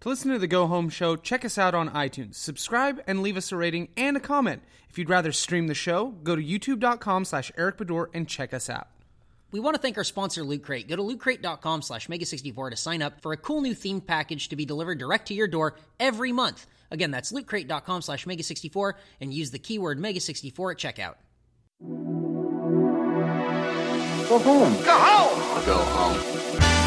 To listen to the Go Home Show, check us out on iTunes. Subscribe and leave us a rating and a comment. If you'd rather stream the show, go to youtube.com slash Eric Baudour and check us out. We want to thank our sponsor, Loot Crate. Go to lootcrate.com slash mega64 to sign up for a cool new themed package to be delivered direct to your door every month. Again, that's lootcrate.com slash mega64 and use the keyword mega64 at checkout. Go home. Go home! Go home.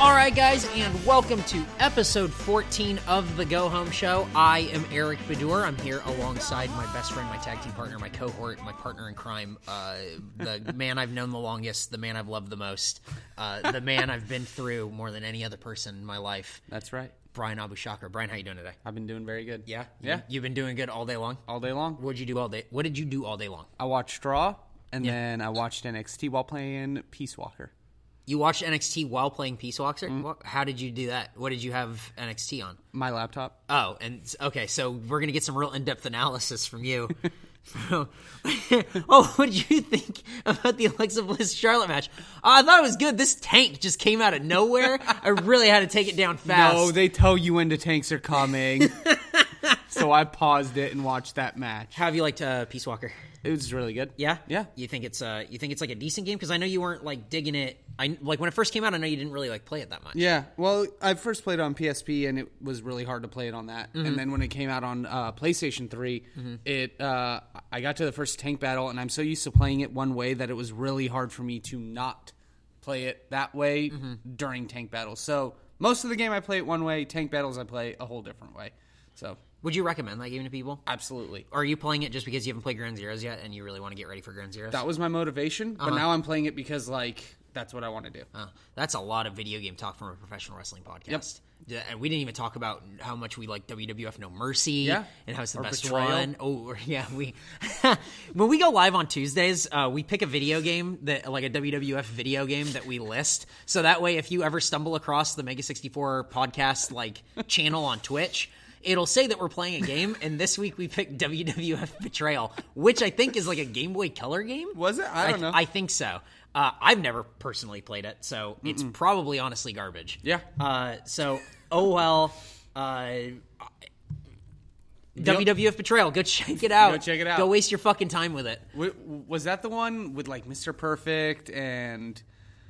All right, guys, and welcome to episode 14 of the Go Home Show. I am Eric Baudour. I'm here alongside my best friend, my tag team partner, my cohort, my partner in crime, uh, the man I've known the longest, the man I've loved the most, uh, the man I've been through more than any other person in my life, That's right. Bryan Abou Chacra. Bryan, how you doing today? I've been doing very good. Yeah, Yeah. You've been doing good all day long. All day long. What'd you do all day? What did you do all day long? I watched Raw, and then I watched NXT while playing Peace Walker. You watched NXT while playing Peace Walker. Mm-hmm. What, how did you do that? What did you have NXT on? My laptop. Oh, and okay, so we're gonna get some real in-depth analysis from you. oh, what did you think about the Alexa Bliss Charlotte match? Oh, I thought it was good. This tank just came out of nowhere. I really had to take it down fast. No, they tell you when the tanks are coming. So I paused it and watched that match. How have you liked uh, Peace Walker? It was really good. Yeah, Yeah. You think it's uh, you think it's like a decent game? Because I know you weren't like digging it. I like when it first came out. I know you didn't really like play it that much. Yeah, well, I first played on PSP, and it was really hard to play it on that. Mm-hmm. And then when it came out on uh, PlayStation 3, it uh, I got to the first tank battle, and I'm so used to playing it one way that it was really hard for me to not play it that way Mm-hmm. during tank battles. So most of the game I play it one way, tank battles I play a whole different way. So Would you recommend that game to people? absolutely, Or are you playing it just because you haven't played Ground Zeroes yet and you really want to get ready for Ground Zeroes? that was my motivation. Uh-huh. But now I'm playing it because like that's what I want to do. Uh, that's a lot of video game talk from a professional wrestling podcast. Yeah, And we didn't even talk about how much we like WWF No Mercy Yeah. and how it's the Or best Betrayal. one. Oh, yeah, we when we go live on Tuesdays, uh, we pick a video game that like a WWF video game that we list. So that way, if you ever stumble across the Mega sixty four podcast like channel on Twitch. It'll say that we're playing a game, and this week we picked WWF Betrayal, which I think is like a Game Boy Color game. Was it? I don't know. I think so. Uh, I've never personally played it, so it's probably honestly garbage. Yeah. Uh, so, oh well. Uh, WWF Betrayal. Go check it out. Go check it out. Go waste your fucking time with it. W- was that the one with like Mr. Perfect and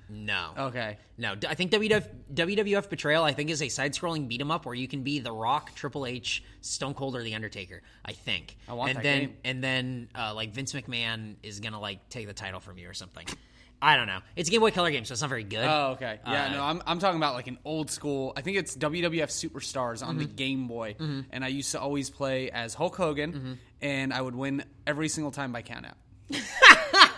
No. okay? No, I think WWF, WWF Betrayal, I think, is a side-scrolling beat 'em up where you can be The Rock, Triple H, Stone Cold, or The Undertaker. I think. I want and that then, game. And then, uh, like Vince McMahon is gonna like take the title from you or something. I don't know. It's a Game Boy Color game, so it's not very good. Oh, okay. Yeah, Uh, no, I'm, I'm talking about like an old school. I think it's WWF Superstars on the Mm-hmm. Game Boy, and I used to always play as Hulk Hogan, Mm-hmm. and I would win every single time by countout.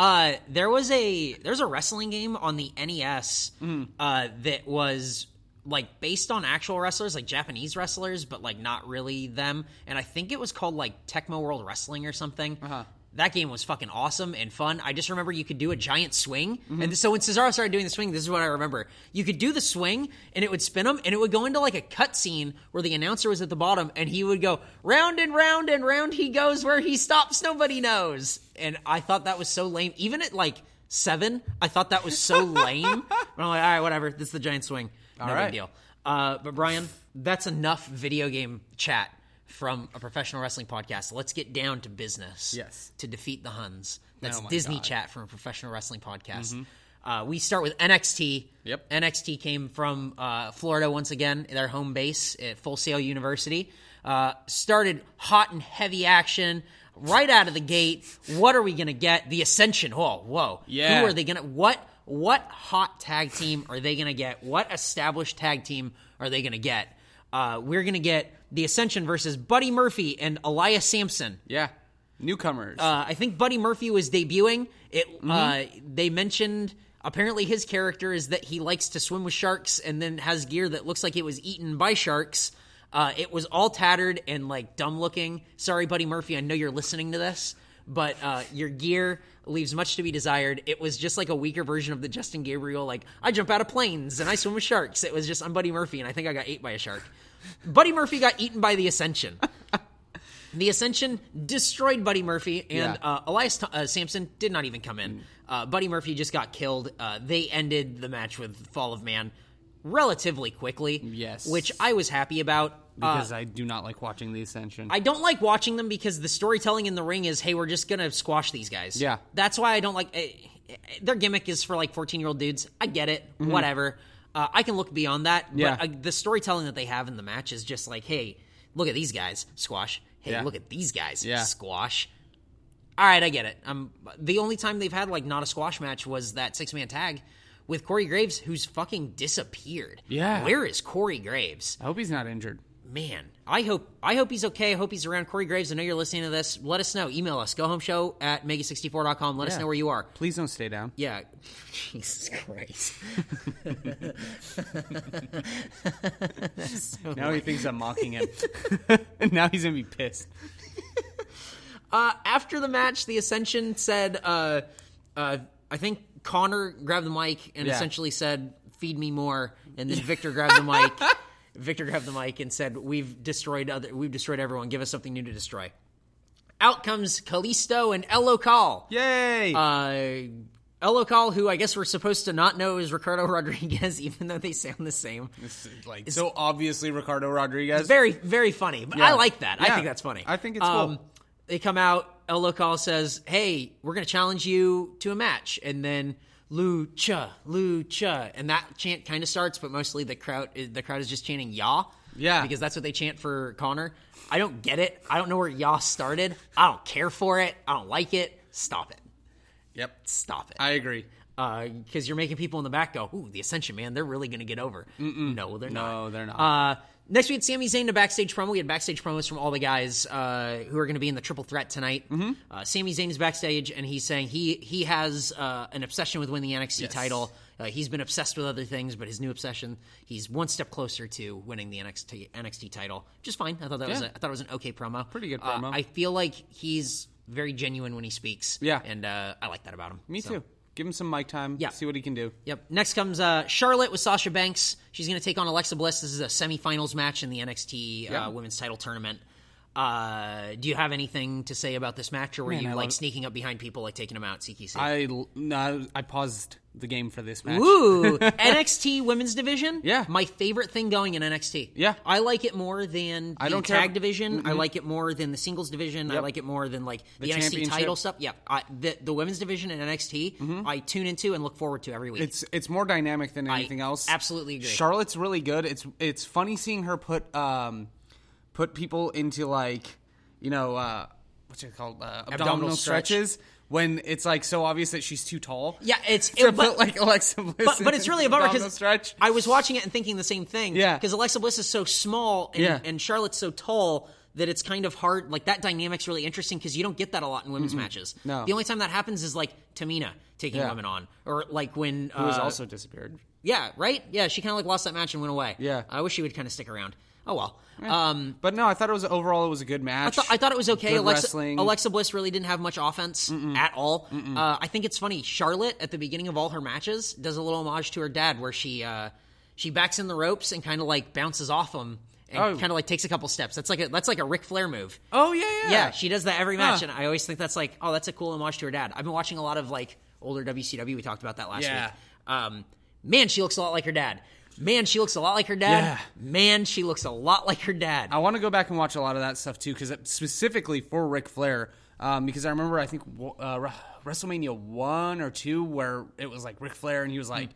Uh, there was a there's a wrestling game on the NES uh, that was like based on actual wrestlers, like Japanese wrestlers, but like not really them. And I think it was called like Tecmo World Wrestling or something. Uh-huh. That game was fucking awesome and fun. I just remember you could do a giant swing, and so when Cesaro started doing the swing, this is what I remember: you could do the swing, and it would spin him, and it would go into like a cutscene where the announcer was at the bottom, and he would go round and round and round he goes. Where he stops, nobody knows. And I thought that was so lame. Even at like seven, I thought that was so lame. But I'm like, all right, whatever. This is the giant swing. No All right. big deal. Uh, but Bryan, that's enough video game chat from a professional wrestling podcast. Let's get down to business. Yes. To defeat the Huns. That's Oh Disney God. chat from a professional wrestling podcast. Uh, we start with NXT. Yep. NXT came from uh, Florida once again, their home base at Full Sail University. Uh, started hot and heavy action right out of the gate. What are we gonna get? The Ascension. Whoa, whoa. Yeah. Who are they gonna? What? What hot tag team are they gonna get? What established tag team are they gonna get? Uh, we're gonna get the Ascension versus Buddy Murphy and Elias Samson. Yeah, newcomers. Uh, I think Buddy Murphy was debuting. It. Uh, they mentioned apparently his character is that he likes to swim with sharks and then has gear that looks like it was eaten by sharks. Uh, it was all tattered and like dumb looking. Sorry, Buddy Murphy. I know you're listening to this, but uh, your gear leaves much to be desired. It was just like a weaker version of the Justin Gabriel, like I jump out of planes and I swim with sharks. It was just I'm Buddy Murphy, and I think I got ate by a shark. Buddy Murphy got eaten by the Ascension. The Ascension destroyed Buddy Murphy, and Yeah. uh, Elias Th- uh, Samson did not even come in. Uh, Buddy Murphy just got killed. Uh, they ended the match with Fall of Man relatively quickly. Yes. which I was happy about. Uh, because I do not like watching the Ascension. I don't like watching them because the storytelling in the ring is, hey, we're just gonna squash these guys. Yeah. that's why I don't like. eh, eh, their gimmick is for like fourteen year old dudes. I get it. Whatever. Uh, I can look beyond that. Mm-hmm. Yeah. But uh, the storytelling that they have in the match is just like, hey, look at these guys, squash. Hey, Yeah. look at these guys, Yeah. squash. All right, I get it. Um, the only time they've had like not a squash match was that six man tag with Corey Graves, who's fucking disappeared. Yeah. where is Corey Graves? I hope he's not injured. Man, I hope I hope he's okay. I hope he's around. Corey Graves, I know you're listening to this. Let us know. Email us. Go home show at mega64.com. Let us know where you are. Please don't stay down. Yeah. Jesus Christ. Now he thinks I'm mocking him. now he's gonna be pissed. Uh, after the match, the Ascension said, uh, uh, I think Connor grabbed the mic and Yeah. essentially said, feed me more. And then Victor grabbed the mic. Victor grabbed the mic and said, "We've destroyed other. We've destroyed everyone. Give us something new to destroy." Out comes Kalisto and El Local. Yay! Uh, El who I guess we're supposed to not know is Ricardo Rodriguez, even though they sound the same. It's like so obviously Ricardo Rodriguez. Very, very funny. But Yeah. I like that. I think that's funny. I think it's um, cool. They come out. El Local says, "Hey, we're going to challenge you to a match," and then Lucha, Lucha, and that chant kind of starts, but mostly the crowd, the crowd is just chanting "Yah." Yeah. because that's what they chant for Connor. I don't get it. I don't know where Yah started. I don't care for it. I don't like it. Stop it. yep, Stop it. I agree. because you're making people in the back go, "Ooh, the Ascension, man, they're really going to get over." No, they're not. No, they're not. Uh, next, we had Sami Zayn to backstage promo. We had backstage promos from all the guys uh, who are going to be in the triple threat tonight. Mm-hmm. Uh, Sami Zayn is backstage, and he's saying he he has uh, an obsession with winning the NXT Yes. title. Uh, he's been obsessed with other things, but his new obsession, he's one step closer to winning the NXT NXT title. Just fine. I thought that was Yeah. a, I thought it was an okay promo. Pretty good Uh, promo. I feel like he's very genuine when he speaks. Yeah. and uh, I like that about him. Me So- too. Give him some mic time. Yeah. See what he can do. Yep. Next comes uh, Charlotte with Sasha Banks. She's going to take on Alexa Bliss. This is a semifinals match in the NXT Yeah. uh, Women's Title Tournament. Uh, do you have anything to say about this match, or were Man, you I like love- sneaking up behind people, like taking them out, CQC? I no, I paused the game for this match. Ooh, NXT Women's Division. Yeah. my favorite thing going in NXT. Yeah. I like it more than the I don't care- tag division. I like it more than the singles division. I like it more than like the, The NXT title stuff. Yeah, I, the the women's division in NXT, I tune into and look forward to every week. It's it's more dynamic than anything else. absolutely agree. Charlotte's really good. It's it's funny seeing her put um put people into like you know uh what's it called uh, abdominal, stretch. stretches when it's like so obvious that she's too tall. Yeah, it's to it, but, put like Alexa Bliss. but, but it's really a bummer because. I was watching it and thinking the same thing. Yeah. because Alexa Bliss is so small and, Yeah. and Charlotte's so tall that it's kind of hard. Like that dynamic's really interesting because you don't get that a lot in women's matches. No. the only time that happens is like Tamina taking Yeah. women on, or like when Who has uh, also disappeared. yeah, right, yeah, she kind of like lost that match and went away. Yeah. I wish she would kind of stick around. Oh well. Um, But no, I thought it was overall it was a good I match. thought, I thought it was okay. Good Alexa, wrestling. Alexa Bliss really didn't have much offense at all. Uh, I think it's funny. Charlotte at the beginning of all her matches does a little homage to her dad, where she uh, she backs in the ropes and kind of like bounces off them and Oh. kind of like takes a couple steps. That's like a that's like a Ric Flair move. oh yeah, yeah, Yeah, she does that every match, Huh. and I always think that's like, oh, that's a cool homage to her dad. I've been watching a lot of like older WCW. We talked about that last Yeah. week. Um, man, she looks a lot like her dad. Man, she looks a lot like her dad. Yeah. Man, she looks a lot like her dad. I want to go back and watch a lot of that stuff too, because specifically for Ric Flair, um, because I remember I think uh, WrestleMania one or two where it was like Ric Flair and he was like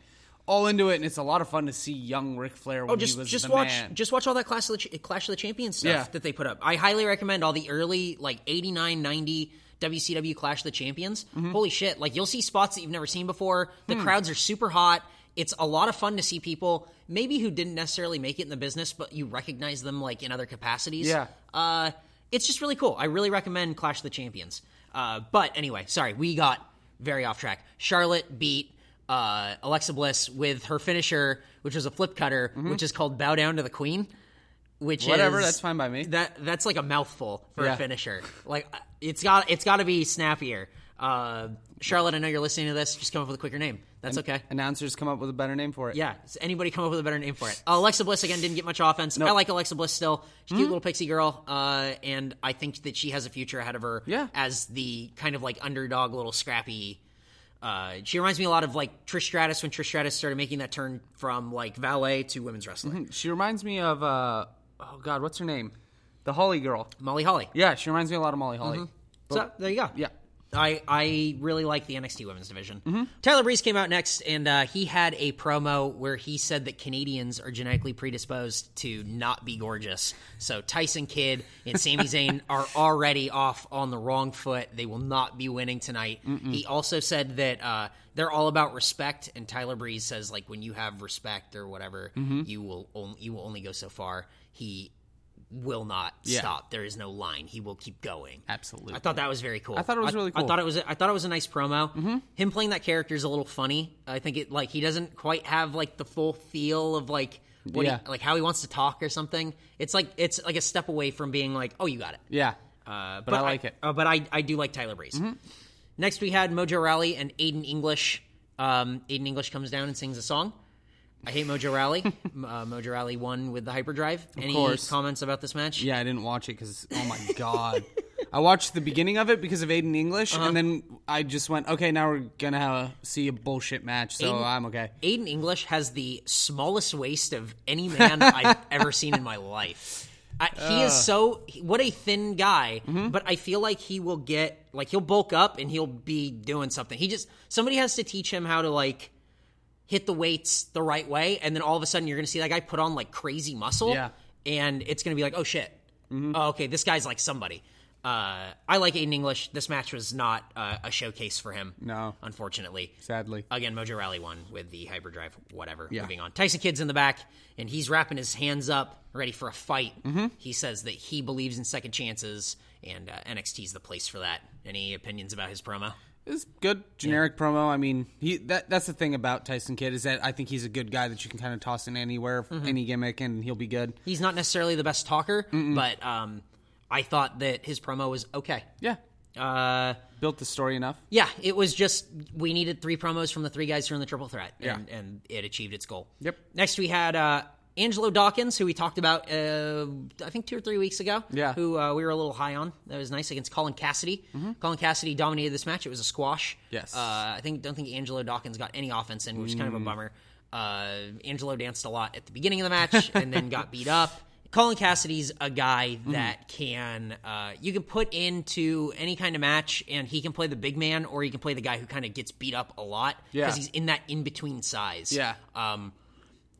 all into it, and it's a lot of fun to see young Ric Flair when Oh, just he was just the watch man. just watch all that Clash of the Ch- Clash of the Champions stuff Yeah. that they put up. I highly recommend all the early like 89, 90 WCW Clash of the Champions. Mm-hmm. Holy shit! Like you'll see spots that you've never seen before. Hmm. The crowds are super hot. It's a lot of fun to see people maybe who didn't necessarily make it in the business, but you recognize them like in other capacities. Yeah. Uh, it's just really cool. I really recommend Clash of the Champions. Uh, but anyway, sorry, we got very off track. Charlotte beat uh, Alexa Bliss with her finisher, which was a flip cutter, Mm-hmm. which is called Bow Down to the Queen. which Whatever, is that's fine by me. That that's like a mouthful for Yeah. a finisher. Like it's got it's got to be snappier. Uh, Charlotte, I know you're listening to this. Just come up with a quicker name. That's okay. Announcers come up with a better name for it. Yeah. Does anybody come up with a better name for it? Uh, Alexa Bliss again didn't get much offense. I like Alexa Bliss still. She's a cute little pixie girl, uh, and I think that she has a future ahead of her. Yeah. As the kind of like underdog, little scrappy. Uh, she reminds me a lot of like Trish Stratus when Trish Stratus started making that turn from like valet to women's wrestling. She reminds me of uh oh god, what's her name? The Holly girl. Molly Holly. Yeah, she reminds me a lot of Molly Holly. So there you go. Yeah. I, I really like the NXT women's division. Mm-hmm. Tyler Breeze came out next, and uh, he had a promo where he said that Canadians are genetically predisposed to not be gorgeous. So Tyson Kidd and Sami Zayn are already off on the wrong foot. They will not be winning tonight. He also said that uh, they're all about respect, and Tyler Breeze says like when you have respect or whatever, Mm-hmm. you will only, you will only go so far. He will not Yeah. stop. There is no line. He will keep going. Absolutely. I thought that was very cool. I thought it was really cool. I thought it was. I thought it was a nice promo. Mm-hmm. Him playing that character is a little funny. I think it like he doesn't quite have like the full feel of like what Yeah. he, like how he wants to talk or something. It's like it's like a step away from being like, oh, you got it. Yeah. Uh, But I like it. Uh, but I I do like Tyler Breeze. Next we had Mojo Rawley and Aiden English. Um, Aiden English comes down and sings a song. I hate Mojo Rawley. Uh, Mojo Rawley won with the hyperdrive. Any course. comments about this match? Yeah, I didn't watch it because oh my god, I watched the beginning of it because of Aiden English, and then I just went, okay, now we're gonna have, a, see a bullshit match, so Aiden- I'm okay. Aiden English has the smallest waist of any man I've ever seen in my life. I, he is so what a thin guy, but I feel like he will get like he'll bulk up and he'll be doing something. He just somebody has to teach him how to like hit the weights the right way, and then all of a sudden you're going to see that guy put on like crazy muscle, Yeah. and it's going to be like, oh shit, oh, okay, this guy's like somebody. Uh, I like Aiden English. This match was not uh, a showcase for him. No. unfortunately. Sadly, Again, Mojo Rawley won with the hyperdrive, whatever. Yeah. Moving on. Tyson Kidd's in the back, and he's wrapping his hands up, ready for a fight. Mm-hmm. He says that he believes in second chances, and uh, NXT's the place for that. Any opinions about his promo? It's good generic promo. I mean, he that that's the thing about Tyson Kidd is that I think he's a good guy that you can kind of toss in anywhere, any gimmick, and he'll be good. He's not necessarily the best talker, but um, I thought that his promo was okay. Yeah, Uh, built the story enough. yeah, it was just we needed three promos from the three guys who are in the triple threat, and, Yeah. and it achieved its goal. Yep. Next, we had uh, Angelo Dawkins, who we talked about, uh, I think two or three weeks ago. Yeah. Who uh, we were a little high on. That was nice against Colin Cassady. Colin Cassady dominated this match. It was a squash. Mm-hmm. Yes. Uh, I think don't think Angelo Dawkins got any offense in, which is kind Mm. of a bummer. Uh, Angelo danced a lot at the beginning of the match and then got beat up. Colin Cassady's a guy Mm-hmm. that can uh, you can put into any kind of match, and he can play the big man, or he can play the guy who kind of gets beat up a lot Yeah. because he's in that in between size. Yeah. Um,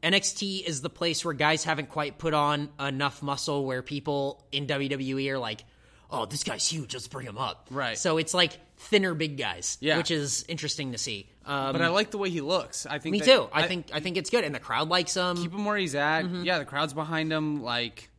NXT is the place where guys haven't quite put on enough muscle where people in WWE are like, oh, this guy's huge, let's bring him up. Right. So it's like thinner big guys, Yeah. which is interesting to see. Um, But I like the way he looks. I think me that- too. I, think I think it's good, and the crowd likes him. keep him where he's at. Mm-hmm. Yeah, the crowd's behind him. Like,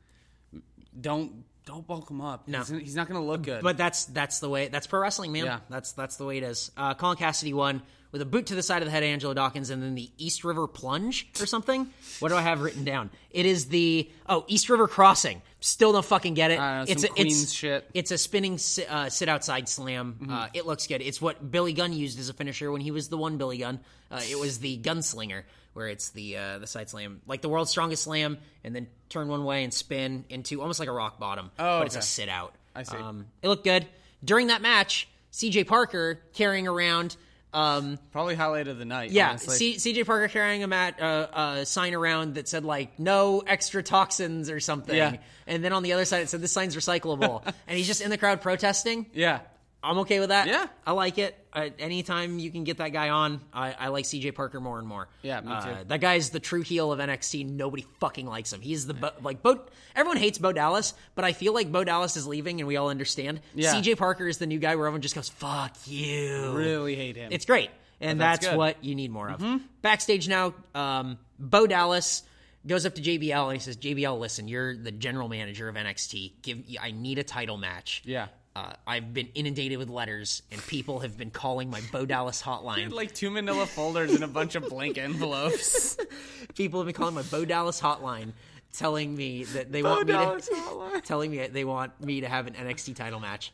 don't don't bulk him up. No. he's, he's not going to look good. But that's that's the way. That's pro wrestling, man. Yeah. That's that's the way it is. Uh, Colin Cassady won with a boot to the side of the head, of Angelo Dawkins, and then the East River plunge or something. What do I have written down? It is the oh East River crossing. Still don't fucking get it. I it's a, Queens it's shit. It's a spinning si- uh, sit outside slam. Uh, it looks good. It's what Billy Gunn used as a finisher when he was the one Billy Gunn. Uh, it was the gunslinger where it's the uh, the side slam, like the world's strongest slam, and then turn one way and spin into almost like a rock bottom. Oh, but it's a sit out. I see. Um, it looked good during that match. CJ Parker carrying around. Um, Probably highlight of the night. yeah. C- CJ Parker carrying a mat, uh, uh, sign around that said like "No extra toxins" or something. Yeah. And then on the other side it said "This sign's recyclable," and he's just in the crowd protesting. yeah. I'm okay with that. Yeah. I like it. Uh, anytime you can get that guy on, I, I like CJ Parker more and more. Yeah, me too. Uh, that guy's the true heel of NXT. Nobody fucking likes him. He's the Bo, like Bo. Everyone hates Bo Dallas, but I feel like Bo Dallas is leaving, and we all understand. Yeah. CJ Parker is the new guy where everyone just goes "fuck you." Really hate him. It's great, and that's that's, what you need more of. Backstage now, um, Bo Dallas goes up to JBL and he says, "JBL, listen, you're the general manager of NXT. Give, I need a title match. Yeah. Uh, I've been inundated with letters, and people have been calling my Bo Dallas hotline. like two manila folders and a bunch of blank envelopes. people have been calling my Bo Dallas hotline telling me that they Bo want me to hotline. telling me they want me to have an NXT title match.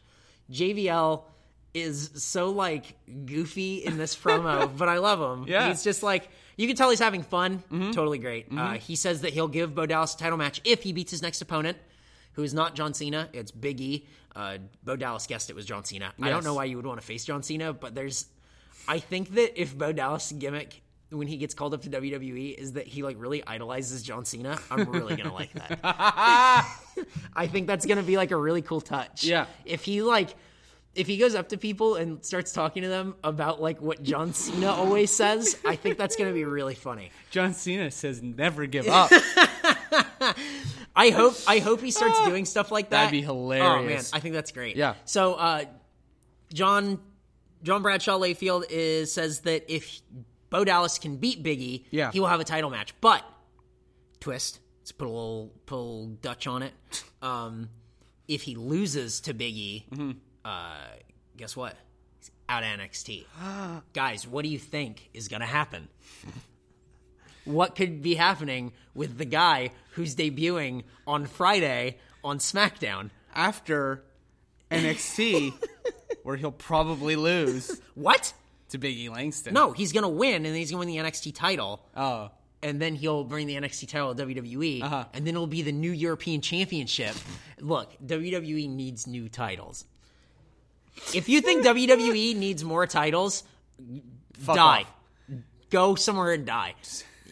JBL is so like goofy in this promo, but I love him. Yeah. he's just like you can tell he's having fun. Totally great. Uh, he says that he'll give Bo Dallas a title match if he beats his next opponent, who is not John Cena. It's Big E. Uh, Bo Dallas guessed it was John Cena. I don't know why you would want to face John Cena, but there's. I think that if Bo Dallas' gimmick when he gets called up to WWE is that he like really idolizes John Cena, I'm really gonna like that. I think that's gonna be like a really cool touch. Yeah. If he like if he goes up to people and starts talking to them about like what John Cena always says, I think that's gonna be really funny. John Cena says never give up. I hope I hope he starts doing stuff like that. That'd be hilarious. Oh man. I think that's great. Yeah. So uh John John Bradshaw Layfield is says that if Bo Dallas can beat Biggie, Yeah. he will have a title match. But twist, let's put a little put a little Dutch on it. Um if he loses to Biggie, Mm-hmm. uh guess what? He's out of NXT. Guys, what do you think is gonna happen? What could be happening with the guy who's debuting on Friday on SmackDown? After NXT, where he'll probably lose What? to Big E Langston. No, he's gonna win, and then he's gonna win the NXT title, Oh. and then he'll bring the NXT title to WWE, Uh-huh. and then it'll be the new European Championship. Look, WWE needs new titles. If you think WWE needs more titles, Fuck die. off. Go somewhere and die.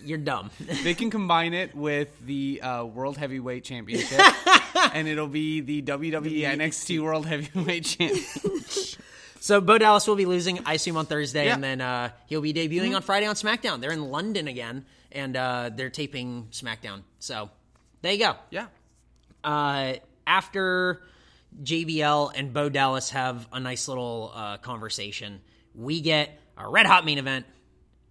You're dumb. They can combine it with the uh, World Heavyweight Championship, and it'll be the WWE NXT World Heavyweight Championship. So Bo Dallas will be losing, I assume, on Thursday, Yeah. and then uh, he'll be debuting on Friday on SmackDown. They're in London again, and uh, they're taping SmackDown. So there you go. Yeah. Uh, after JBL and Bo Dallas have a nice little uh, conversation, we get a red hot main event.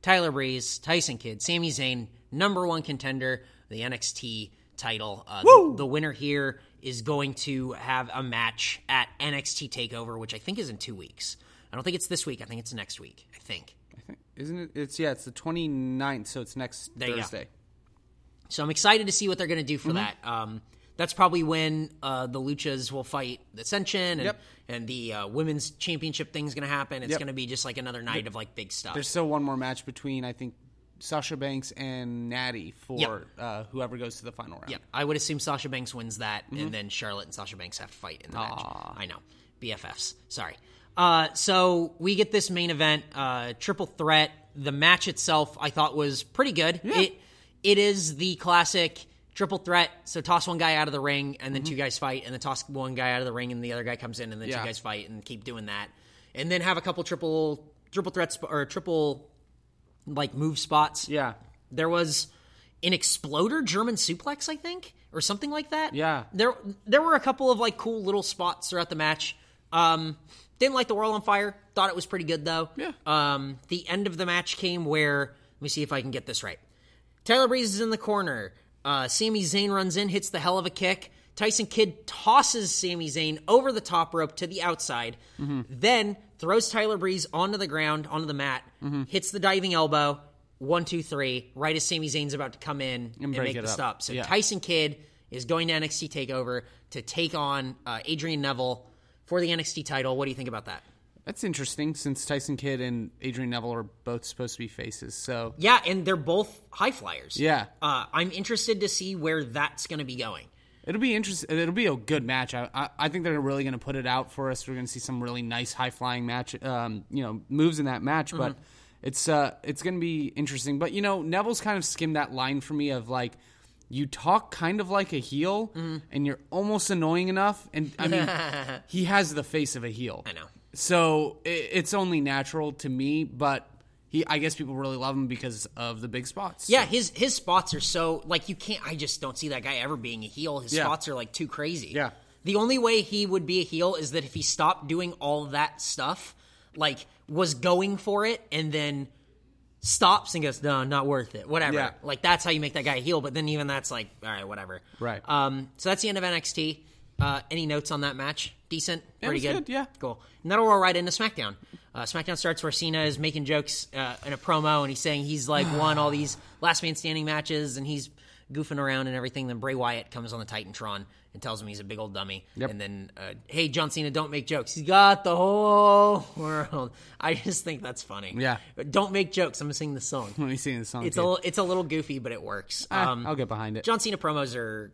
Tyler Breeze, Tyson Kidd, Sami Zayn, number one contender, the NXT title. Uh, the, the winner here is going to have a match at NXT Takeover, which I think is in two weeks. I don't think it's this week. I think it's next week. I think. I think, isn't it? It's yeah. It's the 29th, so it's next There. Thursday. So I'm excited to see what they're going to do for that. Um, that's probably when uh, the Luchas will fight the Ascension, and, Yep. and the uh, women's championship thing's going to happen. It's Yep. going to be just like another night of like big stuff. There's still one more match between I think Sasha Banks and Natty for Yep. uh, whoever goes to the final round. Yeah, I would assume Sasha Banks wins that, and then Charlotte and Sasha Banks have to fight in the match. I know, BFFs. Sorry. Uh, so we get this main event, uh, triple threat. The match itself, I thought, was pretty good. It it is the classic triple threat. So toss one guy out of the ring, and then two guys fight, and then toss one guy out of the ring, and the other guy comes in, and then Yeah. two guys fight, and keep doing that, and then have a couple triple triple threats or triple like move spots. Yeah. There was an exploder German suplex, I think, or something like that. Yeah. There there were a couple of like cool little spots throughout the match. Um didn't like the world on fire. Thought it was pretty good though. Yeah. Um the end of the match came where let me see if I can get this right. Tyler Breeze is in the corner. Uh Sami Zayn runs in, hits the Helluva Kick. Tyson Kidd tosses Sami Zayn over the top rope to the outside, Mm-hmm. then throws Tyler Breeze onto the ground, onto the mat, Mm-hmm. hits the diving elbow, one, two, three, right as Sami Zayn's about to come in and, break make the up. stop. So Yeah. Tyson Kidd is going to NXT Takeover to take on uh, Adrian Neville for the NXT title. What do you think about that? That's interesting since Tyson Kidd and Adrian Neville are both supposed to be faces. So Yeah, and they're both high flyers. Yeah. uh, I'm interested to see where that's going to be going. It'll be interesting. It'll be a good match. I, I, I think they're really going to put it out for us. We're going to see some really nice high flying match, um, you know, moves in that match. But it's uh, it's going to be interesting. But you know, Neville's kind of skimmed that line for me of like, you talk kind of like a heel, and you're almost annoying enough. And I mean, he has the face of a heel. I know. So it, it's only natural to me, but. He, I guess people really love him because of the big spots. Yeah, his his spots are so like you can't. I just don't see that guy ever being a heel. His Yeah. spots are like too crazy. Yeah. The only way he would be a heel is that if he stopped doing all that stuff, like was going for it, and then stops and goes, "No, not worth it." Whatever. Yeah. Like that's how you make that guy a heel. But then even that's like, all right, whatever. Right. Um. So that's the end of NXT. Uh, any notes on that match? Decent, pretty was good, yeah. Cool. And that'll roll right into SmackDown. Uh, SmackDown starts where Cena is making jokes uh, in a promo, and he's saying he's like won all these Last Man Standing matches, and he's goofing around and everything. Then Bray Wyatt comes on the Titantron and tells him he's a big old dummy. Yep. And then, uh, hey, John Cena, don't make jokes. He's got the whole world. I just think that's funny. Yeah. But don't make jokes. I'm gonna sing the song. Let me sing the song. It's too. a little, it's a little goofy, but it works. Ah, Um, I'll get behind it. John Cena promos are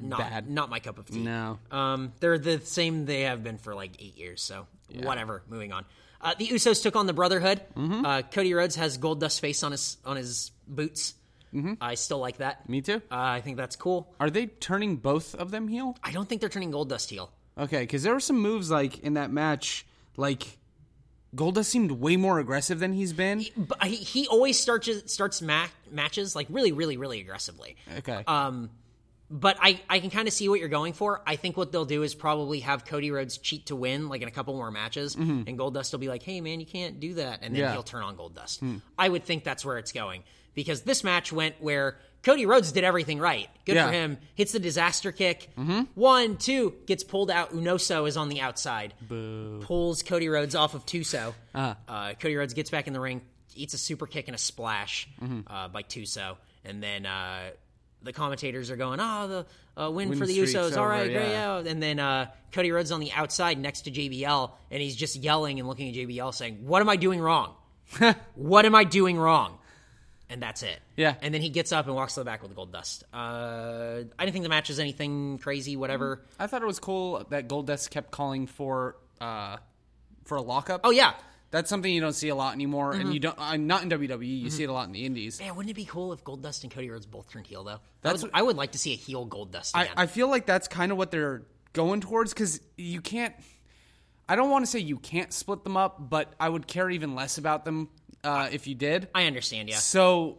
not Bad. not my cup of tea. No. Um, they're the same they have been for like eight years. So whatever. Moving on. Uh, the Usos took on the Brotherhood. Mm-hmm. Uh, Cody Rhodes has Goldust face on his on his boots. Mm-hmm. I still like that. Me too. Uh, I think that's cool. Are they turning both of them heel? I don't think they're turning Goldust heel. Okay, because there were some moves like in that match, like Goldust seemed way more aggressive than he's been. But he, he always starts starts ma- matches like really really really aggressively. Okay, Um, but I, I can kind of see what you're going for. I think what they'll do is probably have Cody Rhodes cheat to win, like in a couple more matches, and Goldust will be like, "Hey, man, you can't do that," and then Yeah. he'll turn on gold Goldust. I would think that's where it's going because this match went where Cody Rhodes did everything right. Good Yeah. for him. Hits the disaster kick. One, two, gets pulled out. Unoso is on the outside. Pulls Cody Rhodes off of Tuso. uh Cody Rhodes gets back in the ring, eats a super kick and a splash uh, by Tuso, and then. Uh, the commentators are going, oh, the uh, win, Win for the Usos. All right, over, great. yeah. And then uh, Cody Rhodes on the outside next to JBL, and he's just yelling and looking at JBL saying, What am I doing wrong? what am I doing wrong? And that's it. Yeah. And then he gets up and walks to the back with the Goldust. Uh, I didn't think the match was anything crazy, whatever. I thought it was cool that Goldust kept calling for uh for a lockup. Oh, yeah. That's something you don't see a lot anymore, Mm-hmm. and you don't. I'm not in WWE. You see it a lot in the Indies. Man, wouldn't it be cool if Goldust and Cody Rhodes both turned heel, though? I That's would, I would like to see a heel Goldust I. I feel like that's kind of what they're going towards because you can't. I don't want to say you can't split them up, but I would care even less about them uh, if you did. I understand, yeah. So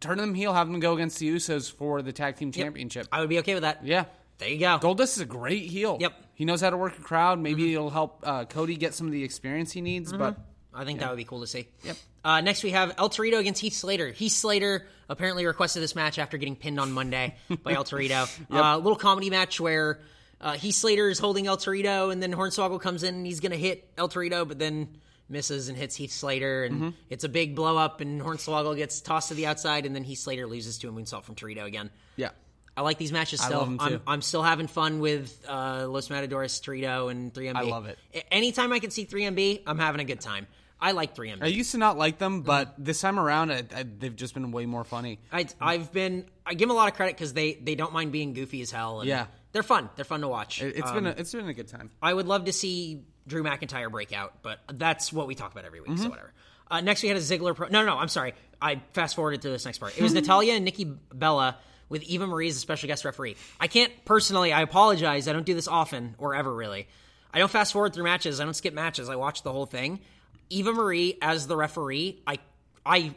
turn them heel, have them go against the Usos for the tag team championship. I would be okay with that. Yeah. There you go. Goldust is a great heel. Yep. Mm-hmm. He knows how to work a crowd. Maybe it'll help uh, Cody get some of the experience he needs. But I think that would be cool to see. Yep. Uh, next, we have El Torito against Heath Slater. Heath Slater apparently requested this match after getting pinned on Monday by El Torito. A little comedy match where uh, Heath Slater is holding El Torito, and then Hornswoggle comes in and he's going to hit El Torito, but then misses and hits Heath Slater, and Mm-hmm. it's a big blow up, and Hornswoggle gets tossed to the outside, and then Heath Slater loses to a moonsault from Torito again. yeah. I like these matches still. love 'em too. I'm, I'm still having fun with uh, Los Matadores, Torito, and 3MB. I love it. Anytime I can see 3MB, I'm having a good time. I like 3MB. I used to not like them, but this time around, I, I, they've just been way more funny. I, I've been I give them a lot of credit because they they don't mind being goofy as hell. And Yeah. they're fun. They're fun to watch. It, has Um, been a, it's been a good time. I would love to see Drew McIntyre break out, but that's what we talk about every week. Mm-hmm. So whatever. Uh, next we had a Ziggler. Pro- no, no, no. I'm sorry. I fast forwarded to this next part. It was Natalya and Nikki Bella with Eva Marie as a special guest referee. I can't personally. I apologize. I don't do this often or ever really. I don't fast forward through matches. I don't skip matches. I watch the whole thing. Eva Marie as the referee. I I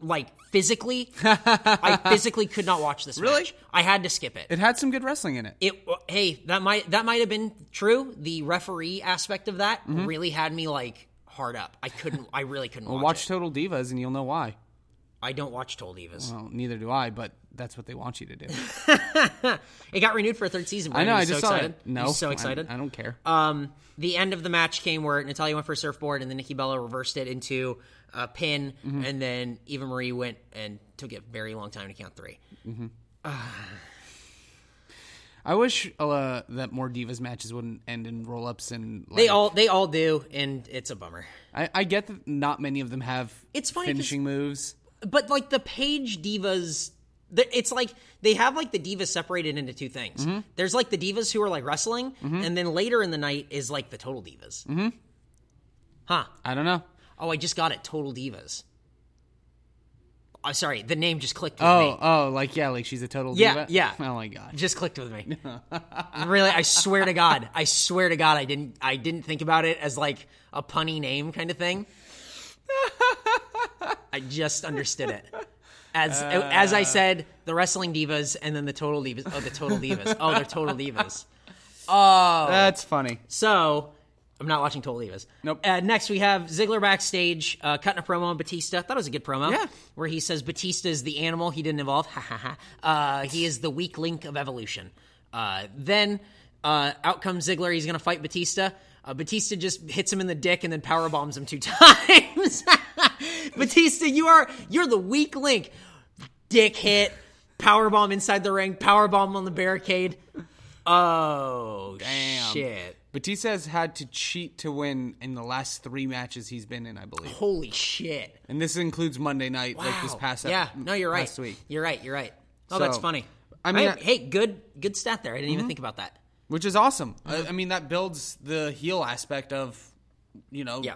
like physically. I physically could not watch this. Really? match. I had to skip it. It had some good wrestling in it. It hey that might that might have been true. The referee aspect of that mm-hmm. really had me like hard up. I couldn't. I really couldn't watch, Watch it. Total Divas, and you'll know why. I don't watch Total Divas. Well, neither do I, but that's what they want you to do. It got renewed for a third season. I know. I just so saw excited. it. No, so excited. I, don't care. Um, the end of the match came where Natalya went for a surfboard, and then Nikki Bella reversed it into a pin, Mm-hmm. and then Eva Marie went and took a very long time to count three. I wish uh, that more Divas matches wouldn't end in roll ups and like, They all they all do, and it's a bummer. I, I get that not many of them have It's funny finishing moves. but like the page divas it's like they have like the divas separated into two things Mm-hmm. there's like the divas who are like wrestling and then later in the night is like the total divas mm-hmm. huh I don't know. oh i just got it total divas oh sorry the name just clicked with Oh, me oh, like yeah, like she's a total Yeah, diva. yeah. Oh my god. just clicked with me really i swear to god i swear to god i didn't i didn't think about it as like a punny name kind of thing i just understood it as as i said the wrestling divas and then the total divas oh the total divas oh they're total divas Oh, That's funny. so I'm not watching Total Divas. Nope. Uh, next, we have Ziggler backstage uh, cutting a promo on Batista. Thought it was a good promo. Yeah. Where he says Batista is the animal he didn't evolve. Ha ha ha. Uh, he is the weak link of evolution. Uh, then uh, out comes Ziggler. He's going to fight Batista. Uh, Batista just hits him in the dick and then power bombs him two times. Batista, you are you're the weak link. Dick hit. Power bomb inside the ring. Power bomb on the barricade. Oh Damn. shit! Batista has had to cheat to win in the last three matches he's been in, I believe. Holy shit! And this includes Monday night, like this Wow. past yeah. ep- No, you're right. last week, You're right. You're right. Oh, So, that's funny. I mean, I- hey, good good stat there. I didn't even think about that. which is awesome. Mm-hmm. I, I mean, that builds the heel aspect of, you know, Yeah.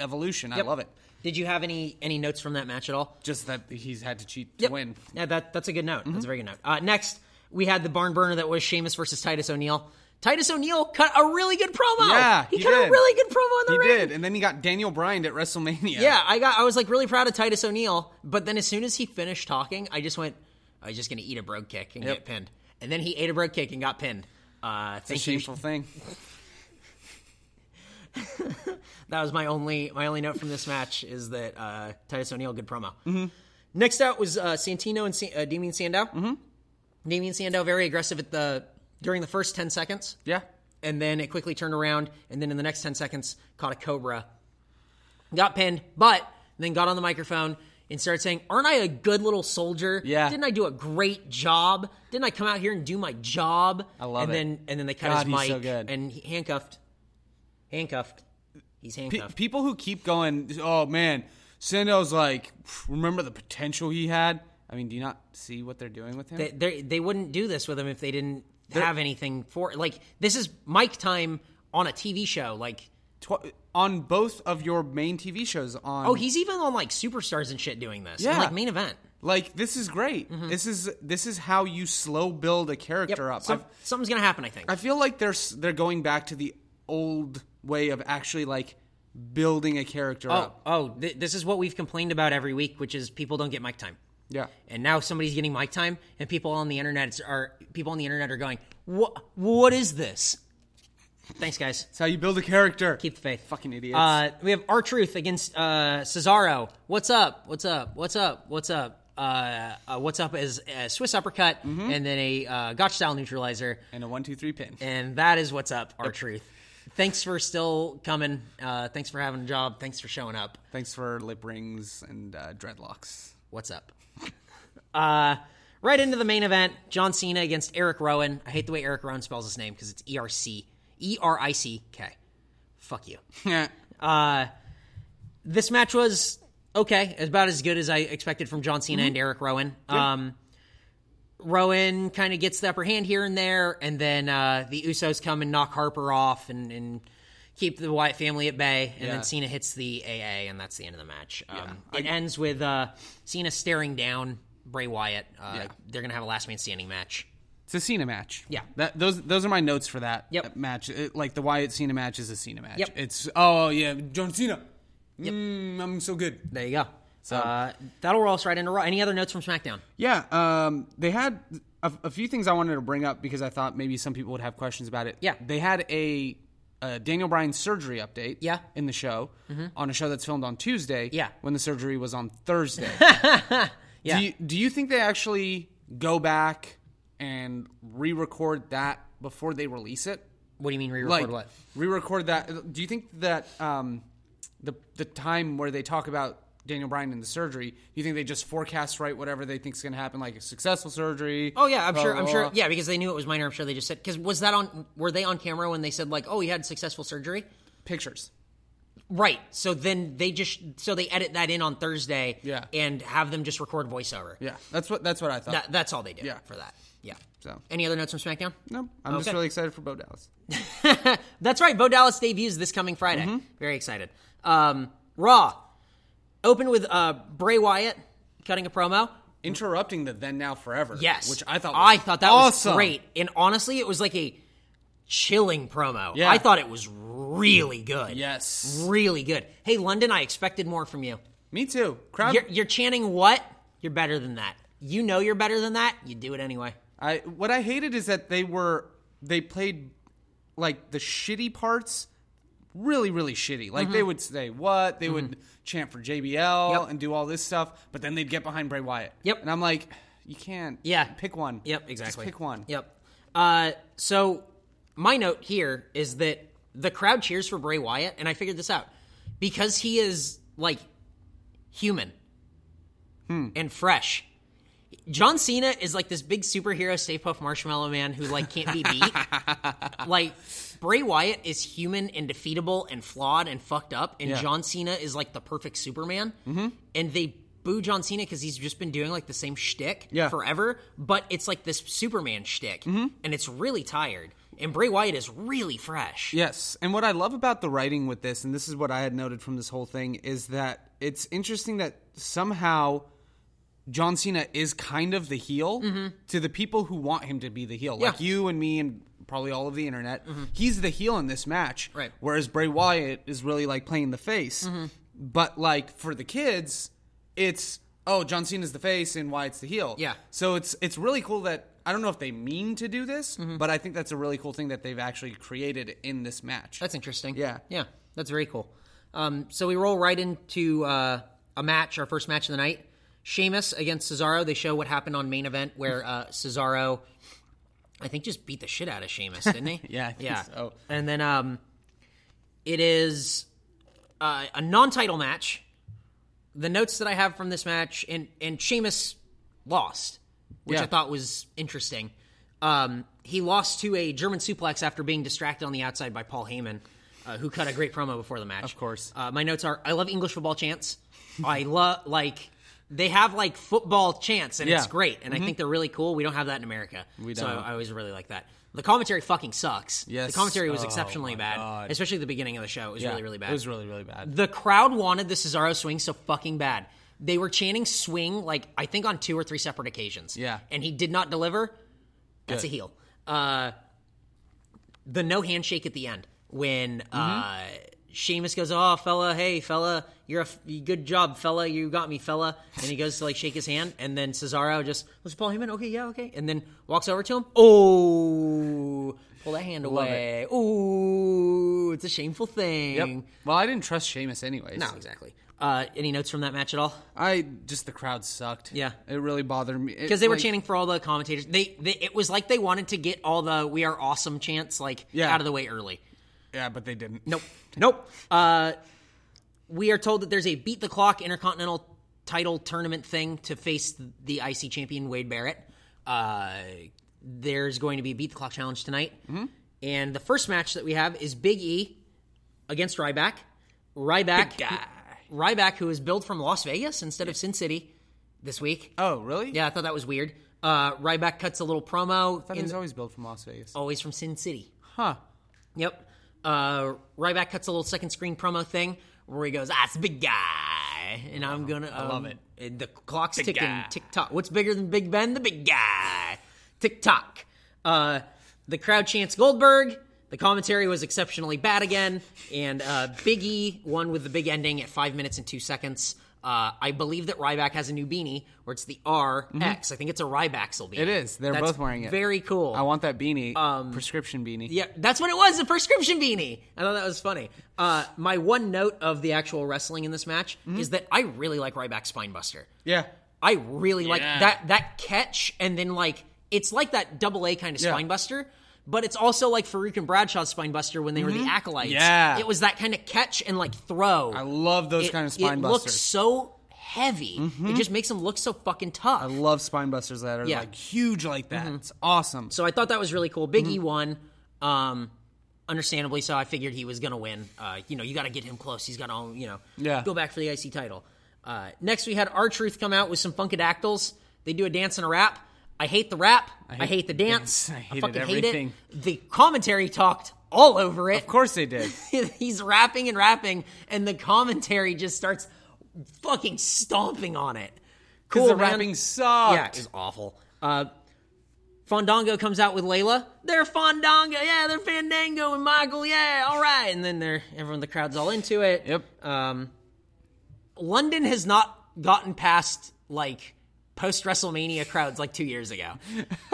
evolution. I love it. Did you have any any notes from that match at all? Just that he's had to cheat to Yep. win. Yeah, that that's a good note. Mm-hmm. That's a very good note. Uh, next, we had the barn burner that was Sheamus versus Titus O'Neil. Titus O'Neil cut a really good promo. Yeah, he, he cut a really good promo in the He ring. He did, and then he got Daniel Bryan at WrestleMania. Yeah, I got. I was like really proud of Titus O'Neil, but then as soon as he finished talking, I just went, "I was just gonna eat a brogue kick and Yep. get pinned." And then he ate a brogue kick and got pinned. Uh, it's a thank you. shameful thing. That was my only my only note from this match is that uh, Titus O'Neil good promo. Mm-hmm. Next out was uh, Santino and Sa- uh, Damien Sandow. Mm-hmm. Damien Sandow very aggressive at the during the first ten seconds. Yeah. and then it quickly turned around, and then in the next 10 seconds, caught a Cobra. Got pinned, but then got on the microphone and started saying, Aren't I a good little soldier? Yeah. Didn't I do a great job? Didn't I come out here and do my job? I love and it. Then, and then they cut God, his mic so good. and he handcuffed. Handcuffed. He's handcuffed. people who keep going, oh man, Sandow's like, remember the potential he had? I mean, do you not see what they're doing with him? they, they, they wouldn't do this with him if they didn't have anything for Like, this is mic time on a TV show. Like, Tw- on both of your main TV shows on oh, he's even on like superstars and shit doing this. and, Yeah. like main event. like this is great. Mm-hmm. This is this is how you slow build a character up. Some- something's going to happen, I think. I feel like they're they're going back to the old way of actually like building a character Oh, up. oh, th- this is what we've complained about every week, which is people don't get mic time. Yeah. And now somebody's getting mic time, and people on the internet are people on the internet are going, "What? What is this?" Thanks, guys. It's how you build a character. Keep the faith. Fucking idiots. Uh, we have R-Truth against uh, Cesaro. What's up? What's up? What's up? What's up? Uh, uh, what's up is a Swiss uppercut Mm-hmm. and then a uh, Gotch style neutralizer, and a one, two, three pin. and that is what's up. R-Truth. Thanks for still coming. Uh, thanks for having a job. Thanks for showing up. Thanks for lip rings and uh, dreadlocks. What's up? uh, right into the main event John Cena against Eric Rowan. I hate the way Eric Rowan spells his name because it's E R C E R I C K. Fuck you. Uh, this match was okay, about as good as I expected from John Cena and Eric Rowan. Um, Rowan kind of gets the upper hand here and there, and then uh, the Usos come and knock Harper off and, and keep the Wyatt family at bay. And Yeah. then Cena hits the AA, and that's the end of the match. Um, Yeah. it ends with uh, Cena staring down Bray Wyatt. Uh, Yeah. They're gonna have a last man standing match. It's a Cena match. Yeah. That those those are my notes for that Yep. match. It- like the Wyatt Cena match is a Cena match. Yep. It's oh yeah, John Cena. Mm, I'm so good. There you go. So uh, that'll roll us right into Raw. Any other notes from SmackDown? Yeah, um, they had a, a few things I wanted to bring up because I thought maybe some people would have questions about it. Yeah. they had a, a Daniel Bryan surgery update. Yeah. Mm-hmm. in the show on a show that's filmed on Tuesday. Yeah. when the surgery was on Thursday. Yeah. Do you, do you think they actually go back and re-record that before they release it? What do you mean re-record like what? re-record that. Do you think that um, the the time where they talk about Daniel Bryan in the surgery, do you think they just forecast right whatever they think is going to happen, like a successful surgery? Oh yeah, I'm blah, sure. blah, I'm sure. blah? Yeah, because they knew it was minor. I'm sure they just said. Because was that on? Were they on camera when they said like, "Oh, he had successful surgery"? Pictures. Right. So then they just so they edit that in on Thursday. Yeah. And have them just record voiceover. Yeah, that's what that's what I thought. That, that's all they did. Yeah. For that. Yeah. so Any other notes from SmackDown? no, I'm just really excited for Bo Dallas. That's right. Bo Dallas debuts this coming Friday. Mm-hmm. Very excited. Um, Raw. Open with uh, Bray Wyatt cutting a promo. Interrupting the then now forever. Yes, which I thought was I thought that awesome. was great, and honestly, it was like a chilling promo. Yeah. I thought it was really good. Yes, really good. Hey, London, I expected more from you. me too. Crowd. You're, you're chanting what? You're better than that. You know you're better than that. You do it anyway. I what I hated is that they were they played like the shitty parts really really shitty. Like Mm-hmm. they would say what they would chant for JBL Yep. and do all this stuff, but then they'd get behind Bray Wyatt. Yep. And I'm like, you can't. Yeah. Pick one. Yep, Just exactly. pick one. Yep. Uh, so my note here is that the crowd cheers for Bray Wyatt, and I figured this out because he is like human Hmm. and fresh. John Cena is like this big superhero Stay Puft Marshmallow Man who like can't be beat. like Bray Wyatt is human and defeatable and flawed and fucked up, and Yeah. John Cena is like the perfect Superman. Mm-hmm. And they boo John Cena because he's just been doing like the same shtick Yeah. forever, but it's like this Superman shtick, and it's really tired. And Bray Wyatt is really fresh. Yes, and what I love about the writing with this, and this is what I had noted from this whole thing, is that it's interesting that somehow John Cena is kind of the heel to the people who want him to be the heel, like Mm-hmm. Yeah. Mm-hmm. you and me and probably all of the internet. He's the heel in this match, Right. Whereas Bray Wyatt is really like playing the face. Mm-hmm. But like for the kids, it's oh John Cena's the face and Wyatt's the heel. Yeah. So it's it's really cool that I don't know if they mean to do this, Mm-hmm. but I think that's a really cool thing that they've actually created in this match. That's interesting. Yeah. Yeah. That's very cool. Um, so we roll right into uh, a match, our first match of the night. Sheamus against Cesaro. They show what happened on main event where uh, Cesaro, I think, just beat the shit out of Sheamus, didn't he? Yeah, I think yeah. so. And then um, it is uh, a non-title match. The notes that I have from this match, and and Sheamus lost, which Yeah. I thought was interesting. Um, he lost to a German suplex after being distracted on the outside by Paul Heyman, uh, who cut a great promo before the match. Of course. Uh, my notes are: I love English football chants. I love like they have like football chants, and it's great. And I think they're really cool. We don't have that in America, We so don't. I, I always really like that. The commentary fucking sucks. Yes. the commentary was Oh, exceptionally bad, God. especially at the beginning of the show. It was Yeah, really, really bad. It was really, really bad. The crowd wanted the Cesaro swing so fucking bad. They were chanting swing like I think on two or three separate occasions. Yeah. And he did not deliver. That's Good. a heel. Uh, the no handshake at the end when uh, Sheamus goes, "Oh, fella, hey, fella, you're a f- good job, fella, you got me, fella," and he goes to like shake his hand, and then Cesaro just, "Was Paul Heyman? Okay, yeah, okay," and then walks over to him. Oh, pull that hand away. Ooh, it's a shameful thing. Yep. Well, I didn't trust Sheamus anyways. No, exactly. Uh, any notes from that match at all? I just the crowd sucked. Yeah. It really bothered me Because they were chanting for all the commentators. They, they, it was like they wanted to get all the "We are awesome" chants like Yeah. out of the way early. Yeah, but they didn't. Nope, nope. Uh, we are told that there's a beat the clock intercontinental title tournament thing to face the IC champion Wade Barrett. Uh, there's going to be a beat the clock challenge tonight, Mm-hmm. and the first match that we have is Big E against Ryback. Ryback, guy. Ryback, who is billed from Las Vegas instead of Sin City this week. Oh, really? Yeah, I thought that was weird. Uh, Ryback cuts a little promo. I thought he was always built from Las Vegas. always from Sin City. Huh. Yep. Uh, Ryback cuts a little second screen promo thing where he goes, "Ah, it's big guy," and I'm gonna. I love it. The clock's ticking. guy. Tick tock. What's bigger than Big Ben? The big guy. Tick tock. Uh, the crowd chants Goldberg. The commentary was exceptionally bad again, and uh, Big E won with the big ending at five minutes and two seconds. Uh, I believe that Ryback has a new beanie where it's the RX. I think it's a Rybaxel beanie. It is. They're That's both wearing it. Very cool. I want that beanie. prescription beanie. Yeah, that's what it was, a prescription beanie. I thought that was funny. Uh, my one note of the actual wrestling in this match is that I really like Ryback's Spinebuster. Yeah. I really like that that catch, and then like it's like that double A kind of Yeah. Spinebuster, but it's also like Faarooq and Bradshaw's Spinebuster when they were the acolytes. Mm-hmm. Yeah. it was that kind of catch and like throw. I love those it, kind of spine It busters. looks so heavy. It just makes them look so fucking tough. I love spine busters that are Yeah. like huge like that. It's awesome. So I thought that was really cool. Big E Mm-hmm. won, um, understandably so. I figured he was going to win. Uh, you know, you got to get him close. He's got to, you know, Yeah. go back for the IC title. Uh, next, we had R Truth come out with some Funkadactyls. They do a dance and a rap. I hate the rap. I hate, hate the dance. dance. I hated fucking everything. hate it. The commentary talked all over it. Of course they did. He's rapping and rapping, and the commentary just starts fucking stomping on it. Because Cool, the man. rapping sucked. Yeah, it's awful. Uh, Fandango comes out with Layla. They're Fandango, yeah, they're Fandango and Michael, yeah, all right. And then they're everyone, the crowd's all into it. Yep. Um, London has not gotten past like post WrestleMania crowds like two years ago.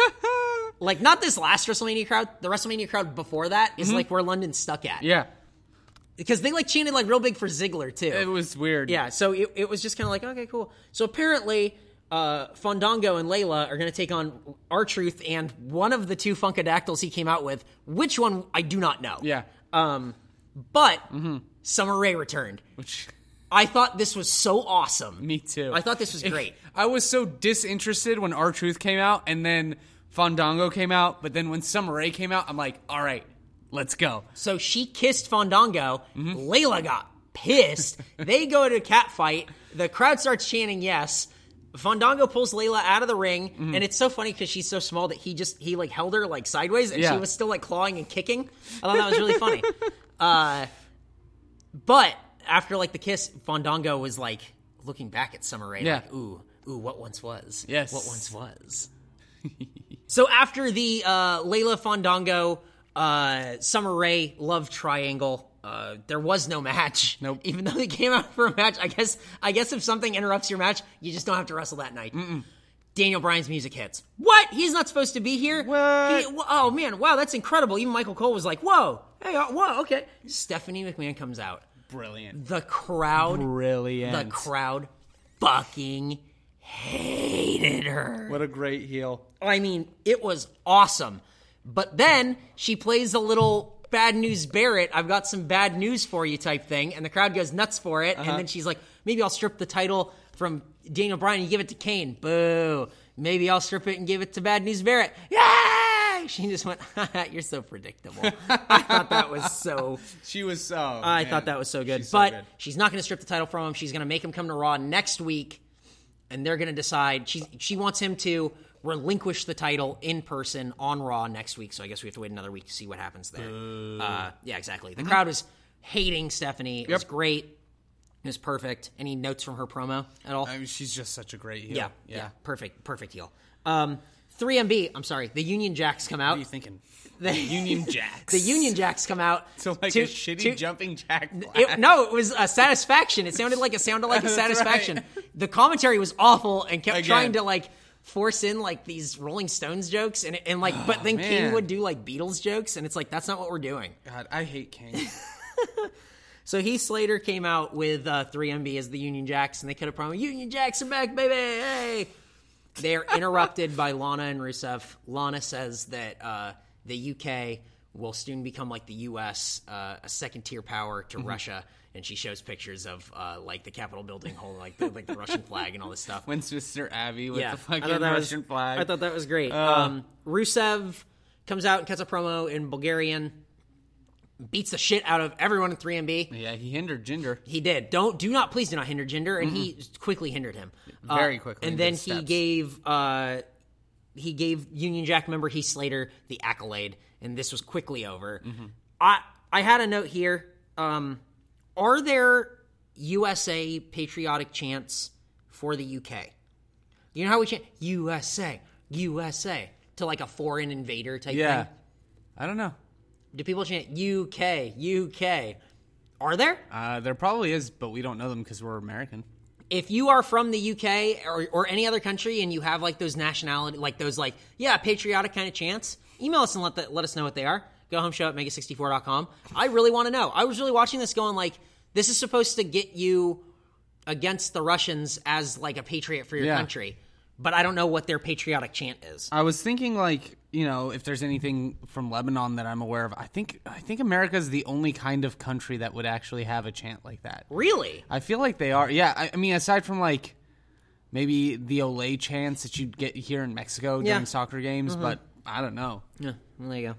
like not this last WrestleMania crowd, the WrestleMania crowd before that is like where London stuck at. Mm-hmm. yeah. because they like chanted like real big for Ziggler too. It was weird. Yeah, so it, it was just kind of like, okay, cool. So apparently, uh, Fandango and Layla are going to take on R Truth and one of the two Funkadactyls he came out with. Which one, I do not know. Yeah. Um, but mm-hmm. Summer Rae returned. Which I thought this was so awesome. Me too. I thought this was great. I was so disinterested when R Truth came out, and then Fandango came out. But then when Summer Rae came out, I'm like, all right, let's go. So she kissed Fandango. Mm-hmm. Layla got pissed. they go to a cat fight. The crowd starts chanting yes. Fandango pulls Layla out of the ring, Mm-hmm. and it's so funny because she's so small that he just he like held her like sideways, and she was still like clawing and kicking. I thought that was really funny. Uh, but after like the kiss, Fandango was like looking back at Summer Rae, Yeah. like, "Ooh, ooh, what once was? Yes. what once was." so after the uh, Layla Fandango uh, Summer Rae love triangle. Uh, there was no match. Nope. Even though they came out for a match, I guess. I guess if something interrupts your match, you just don't have to wrestle that night. Daniel Bryan's music hits. What? He's not supposed to be here. What? He- oh man! Wow, that's incredible. Even Michael Cole was like, "Whoa, hey, uh, whoa, okay." Stephanie McMahon comes out. Brilliant. The crowd, Brilliant. the crowd, fucking hated her. What a great heel. I mean, it was awesome. But then she plays a little bad news Barrett, I've got some bad news for you type thing, and the crowd goes nuts for it. And uh-huh. then she's like, maybe I'll strip the title from Daniel Bryan and give it to Kane. Boo. Maybe I'll strip it and give it to Bad News Barrett. She just went, you're so predictable. I thought that was so She was so. I thought that was so good. She's so but good. she's not going to strip the title from him. She's going to make him come to Raw next week, and they're going to decide. She she wants him to relinquish the title in person on Raw next week. So I guess we have to wait another week to see what happens there. Uh, yeah, exactly. The crowd was hating Stephanie. It was great. It was perfect. Any notes from her promo at all? I mean, she's just such a great heel. yeah, yeah, perfect, perfect heel. Um, 3MB. I'm sorry. The Union Jacks come out. What are you thinking? The Union Jacks. The Union Jacks come out. So like to- a shitty to- jumping jack. It, no, it was a satisfaction. It sounded like it sounded like a satisfaction. right. The commentary was awful and kept Again. trying to like force in like these Rolling Stones jokes and and like, but then King would do like Beatles jokes, and it's like that's not what we're doing. God, I hate King. So Heath Slater came out with uh, 3MB as the Union Jacks, and they cut a promo. Union Jacks are back, baby! Hey. They're interrupted by Lana and Rusev. Lana says that uh, the UK will soon become like the US, uh, a second tier power to Mm-hmm. Russia. And she shows pictures of uh, like the Capitol building holding like the, like the Russian flag and all this stuff. Westminster Abbey with yeah, the fucking I thought that Russian was, flag. I thought that was great. um, Rusev comes out and cuts a promo in Bulgarian, beats the shit out of everyone in 3MB. yeah, he hindered Jinder. He did. Don't do not please do not hinder Jinder, and he quickly hindered him Mm-hmm. Very Uh, quickly And then he steps. gave uh, he gave Union Jack member Heath Slater the accolade, and this was quickly over. Mm-hmm. I I had a note here. Um, are there USA patriotic chants for the UK? You know how we chant USA, USA to like a foreign invader type Yeah. thing. I don't know. Do people chant UK, UK? Are there? Uh, there probably is, but we don't know them because we're American. if you are from the UK or, or any other country and you have like those nationality, like those like yeah patriotic kind of chants, email us and let the, let us know what they are. Go home show at mega64.com. I really want to know. I was really watching this going like this is supposed to get you against the Russians as like a patriot for your Yeah. country, but I don't know what their patriotic chant is. I was thinking like you know if there's anything from Lebanon that I'm aware of. I think I think America is the only kind of country that would actually have a chant like that. Really? I feel like they are. Yeah, I, I mean aside from like maybe the Olay chants that you'd get here in Mexico during Yeah. Mm-hmm. soccer games, but I don't know. Yeah, well, there you go.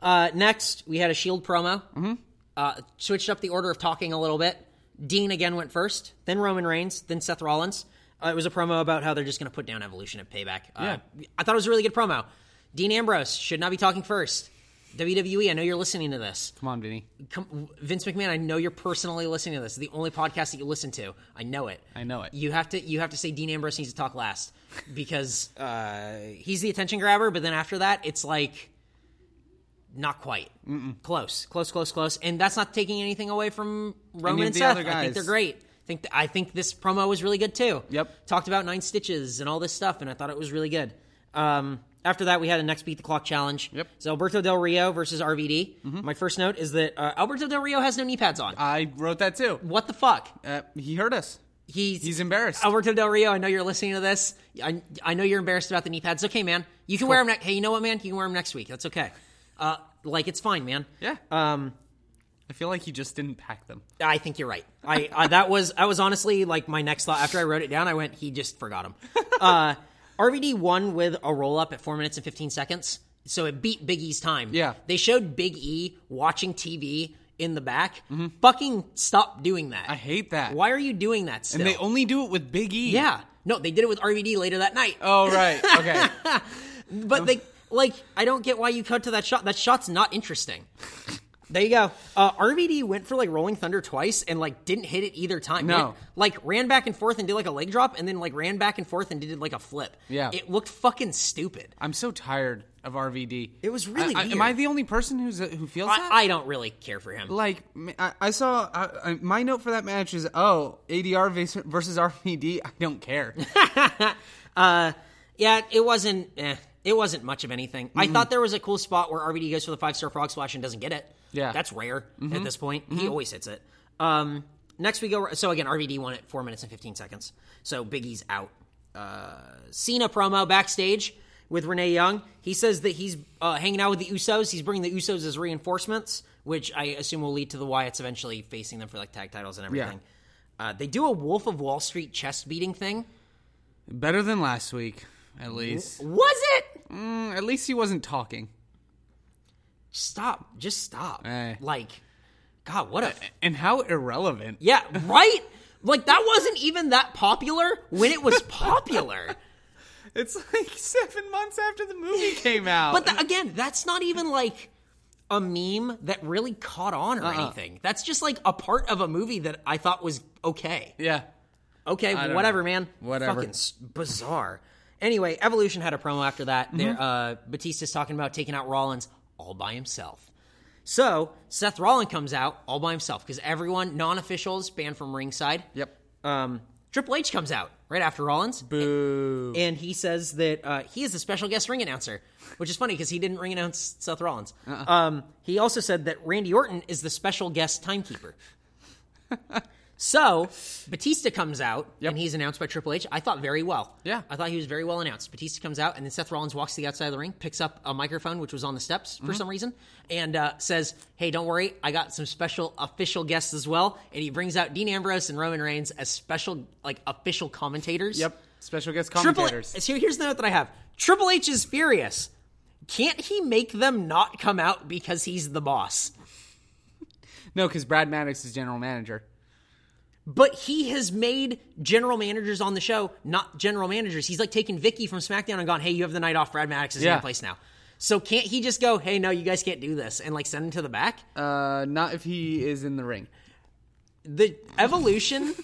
Uh, next, we had a Shield promo. Mm-hmm. Uh, switched up the order of talking a little bit. Dean again went first, then Roman Reigns, then Seth Rollins. Uh, it was a promo about how they're just going to put down Evolution at Payback. Uh, I thought it was a really good promo. Dean Ambrose should not be talking first. WWE, I know you're listening to this. Come on, Vinny. Come, Vince McMahon, I know you're personally listening to this. The only podcast that you listen to, I know it. I know it. You have to you have to say Dean Ambrose needs to talk last because uh, he's the attention grabber. But then after that, it's like not quite close, close, close, close. And that's not taking anything away from Roman and Seth. I think they're great. I think I think this promo was really good too. Yep. Talked about nine stitches and all this stuff, and I thought it was really good. Um, after that, we had a next beat the clock challenge. Yep. So Alberto Del Rio versus RVD. My first note is that uh, Alberto Del Rio has no knee pads on. I wrote that too. what the fuck? Uh, he heard us. He's He's embarrassed. Alberto Del Rio, I know you're listening to this. I, I know you're embarrassed about the knee pads. Okay, man. You can wear them. Ne- hey, you know what, man? You can wear them next week. That's okay. Uh, like it's fine, man. Yeah. Um, I feel like he just didn't pack them. I think you're right. I that was I was honestly like my next thought after I wrote it down. I went, he just forgot them. Uh, RVD won with a roll up at four minutes and fifteen seconds, so it beat Big E's time. Yeah. they showed Big E watching TV in the back. Fucking stop doing that. Mm-hmm. I hate that. Why are you doing that still? And they only do it with Big E. yeah, no, they did it with RVD later that night. Oh right. Okay. But they like I don't get why you cut to that shot. That shot's not interesting. There you go. Uh, RVD went for like Rolling Thunder twice and like didn't hit it either time. No. Went- like ran back and forth and did like a leg drop and then like ran back and forth and did like a flip. Yeah. it looked fucking stupid. I'm so tired of RVD. It was really I- I- Am I the only person who's who feels that? I, I don't really care for him. like I, I saw I, I, my note for that match is oh ADR versus RVD. I don't care. Yeah, it wasn't. Eh, it wasn't much of anything. I thought there was a cool spot where RVD goes for the five star frog splash and doesn't get it. Yeah. that's rare at this point. He always hits it. Um, next we go. So again, RVD won it four minutes and fifteen seconds. So Big E's out. Uh, Cena promo backstage with Renee Young. He says that he's uh, hanging out with the Usos. He's bringing the Usos as reinforcements, which I assume will lead to the Wyatts eventually facing them for like tag titles and everything. Uh, they do a Wolf of Wall Street chest beating thing. Better than last week, at least. Was it? Mm, at least he wasn't talking. Stop just stop Eh. like god what a And how irrelevant. yeah right like that wasn't even that popular when it was popular It's like seven months after the movie came out. but tha- again that's not even like a meme that really caught on or Uh-uh. anything that's just like a part of a movie that i thought was okay yeah. okay whatever know. man Whatever. fucking bizarre anyway evolution had a promo after that Mm-hmm. there uh batista's talking about taking out rollins all by himself so Seth Rollins comes out all by himself because everyone, non-officials, banned from ringside. Yep. Um, Triple H comes out right after Rollins, Boo. and he says that uh, he is the special guest ring announcer, which is funny because he didn't ring announce Seth Rollins. Uh-uh. Um, he also said that Randy Orton is the special guest timekeeper. so Batista comes out Yep. and he's announced by Triple H. I thought very well. Yeah. I thought he was very well announced. Batista comes out and then Seth Rollins walks to the outside of the ring, picks up a microphone which was on the steps Mm-hmm. for some reason, and uh, says, "Hey, don't worry, I got some special official guests as well." And he brings out Dean Ambrose and Roman Reigns as special, like official commentators. Yep. Special guest Triple commentators. H. So here's the note that I have: Triple H is furious. Can't he make them not come out because he's the boss? No, because Brad Maddox is general manager. But he has made general managers on the show not general managers. He's like taken Vickie from SmackDown and gone, "Hey, you have the night off. Brad Maddox is in Yeah. your place now." So can't he just go, "Hey, no, you guys can't do this," and like send him to the back? Uh, not if he is in the ring. the evolution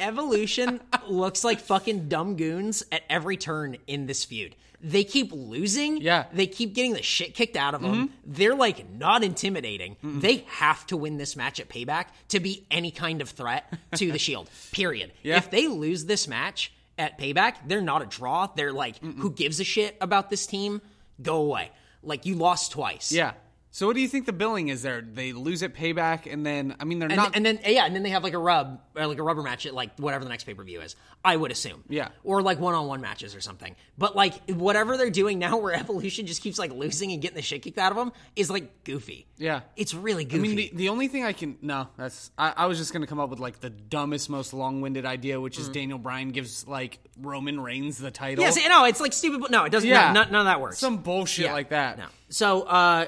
evolution looks like fucking dumb goons at every turn in this feud they keep losing. Yeah. Mm-hmm. they keep getting the shit kicked out of them they're like not intimidating. They have to win this match at payback to be any kind of threat to the shield period. Yeah. if they lose this match at payback they're not a draw. They're like who gives a shit about this team? Go away. Like you lost twice. Yeah. So what do you think the billing is there? They lose at payback, and then I mean they're and, not. and then yeah, and then they have like a rub or like a rubber match at like whatever the next pay per view is. I would assume. Yeah. Or like one on one matches or something. But like whatever they're doing now, where Evolution just keeps like losing and getting the shit kicked out of them, is like goofy. Yeah. It's really goofy. I mean, the, the only thing I can no, that's I, I was just gonna come up with like the dumbest, most long-winded idea, which is Daniel Bryan gives like Roman Reigns the title. Mm. yeah, see, no, it's like stupid. But no, it doesn't. Yeah. no, none of that works. some bullshit Yeah. like that. No. So uh,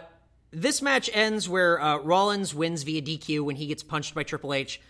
this match ends where uh, Rollins wins via DQ when he gets punched by Triple H.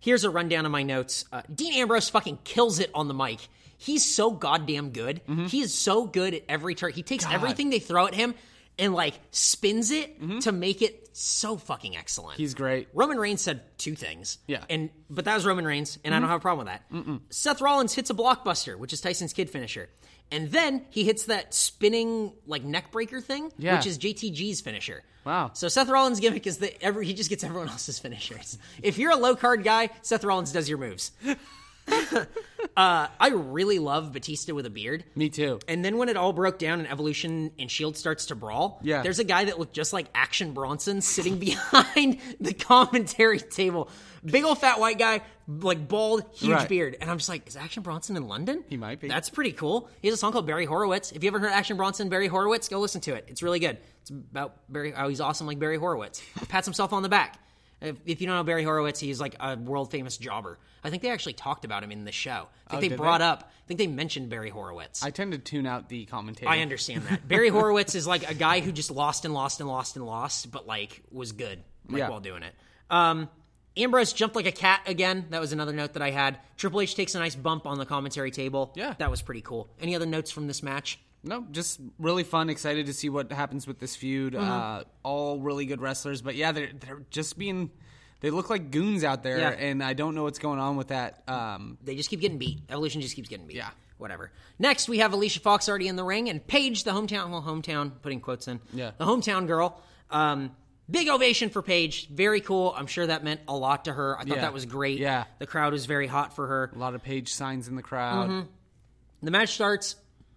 Here's a rundown of my notes. Uh, Dean Ambrose fucking kills it on the mic. He's so goddamn good. He is so good at every turn. He takes everything they throw at him and like spins it to make it so fucking excellent. He's great. Roman Reigns said two things. Yeah. And but that was Roman Reigns, and I don't have a problem with that. Seth Rollins hits a blockbuster, which is Tyson Kidd's finisher. And then he hits that spinning like neck breaker thing, Yeah. which is JTG's finisher. Wow. So Seth Rollins' gimmick is that every he just gets everyone else's finishers. If you're a low card guy, Seth Rollins does your moves. uh, I really love Batista with a beard. Me too. And then when it all broke down and Evolution and Shield starts to brawl, Yeah. there's a guy that looked just like Action Bronson sitting behind the commentary table. Big old fat white guy, like bald, huge Right. beard. And I'm just like, is Action Bronson in London? He might be. That's pretty cool. He has a song called Barry Horowitz. If you ever heard Action Bronson, Barry Horowitz, go listen to it. It's really good. It's about Barry, how he's awesome like Barry Horowitz. Pats himself on the back. If, if you don't know Barry Horowitz, he's like a world famous jobber. I think they actually talked about him in the show. I think Oh, they brought they? up. I think they mentioned Barry Horowitz. I tend to tune out the commentator. I understand that. Barry Horowitz is like a guy who just lost and lost and lost and lost, but like was good like Yeah. while doing it. Um, Ambrose jumped like a cat again. That was another note that I had. Triple H takes a nice bump on the commentary table. Yeah. that was pretty cool. Any other notes from this match? No, just really fun. Excited to see what happens with this feud. Mm-hmm. Uh, all really good wrestlers, but yeah, they're they're just being. They look like goons out there, Yeah. and I don't know what's going on with that. Um, They just keep getting beat. Evolution just keeps getting beat. Yeah. Whatever. Next, we have Alicia Fox already in the ring, and Paige, the hometown, well, hometown, putting quotes in. Yeah. The hometown girl. Um, big ovation for Paige. Very cool. I'm sure that meant a lot to her. I thought Yeah. that was great. Yeah. The crowd was very hot for her. a lot of Paige signs in the crowd. Mm-hmm. The match starts.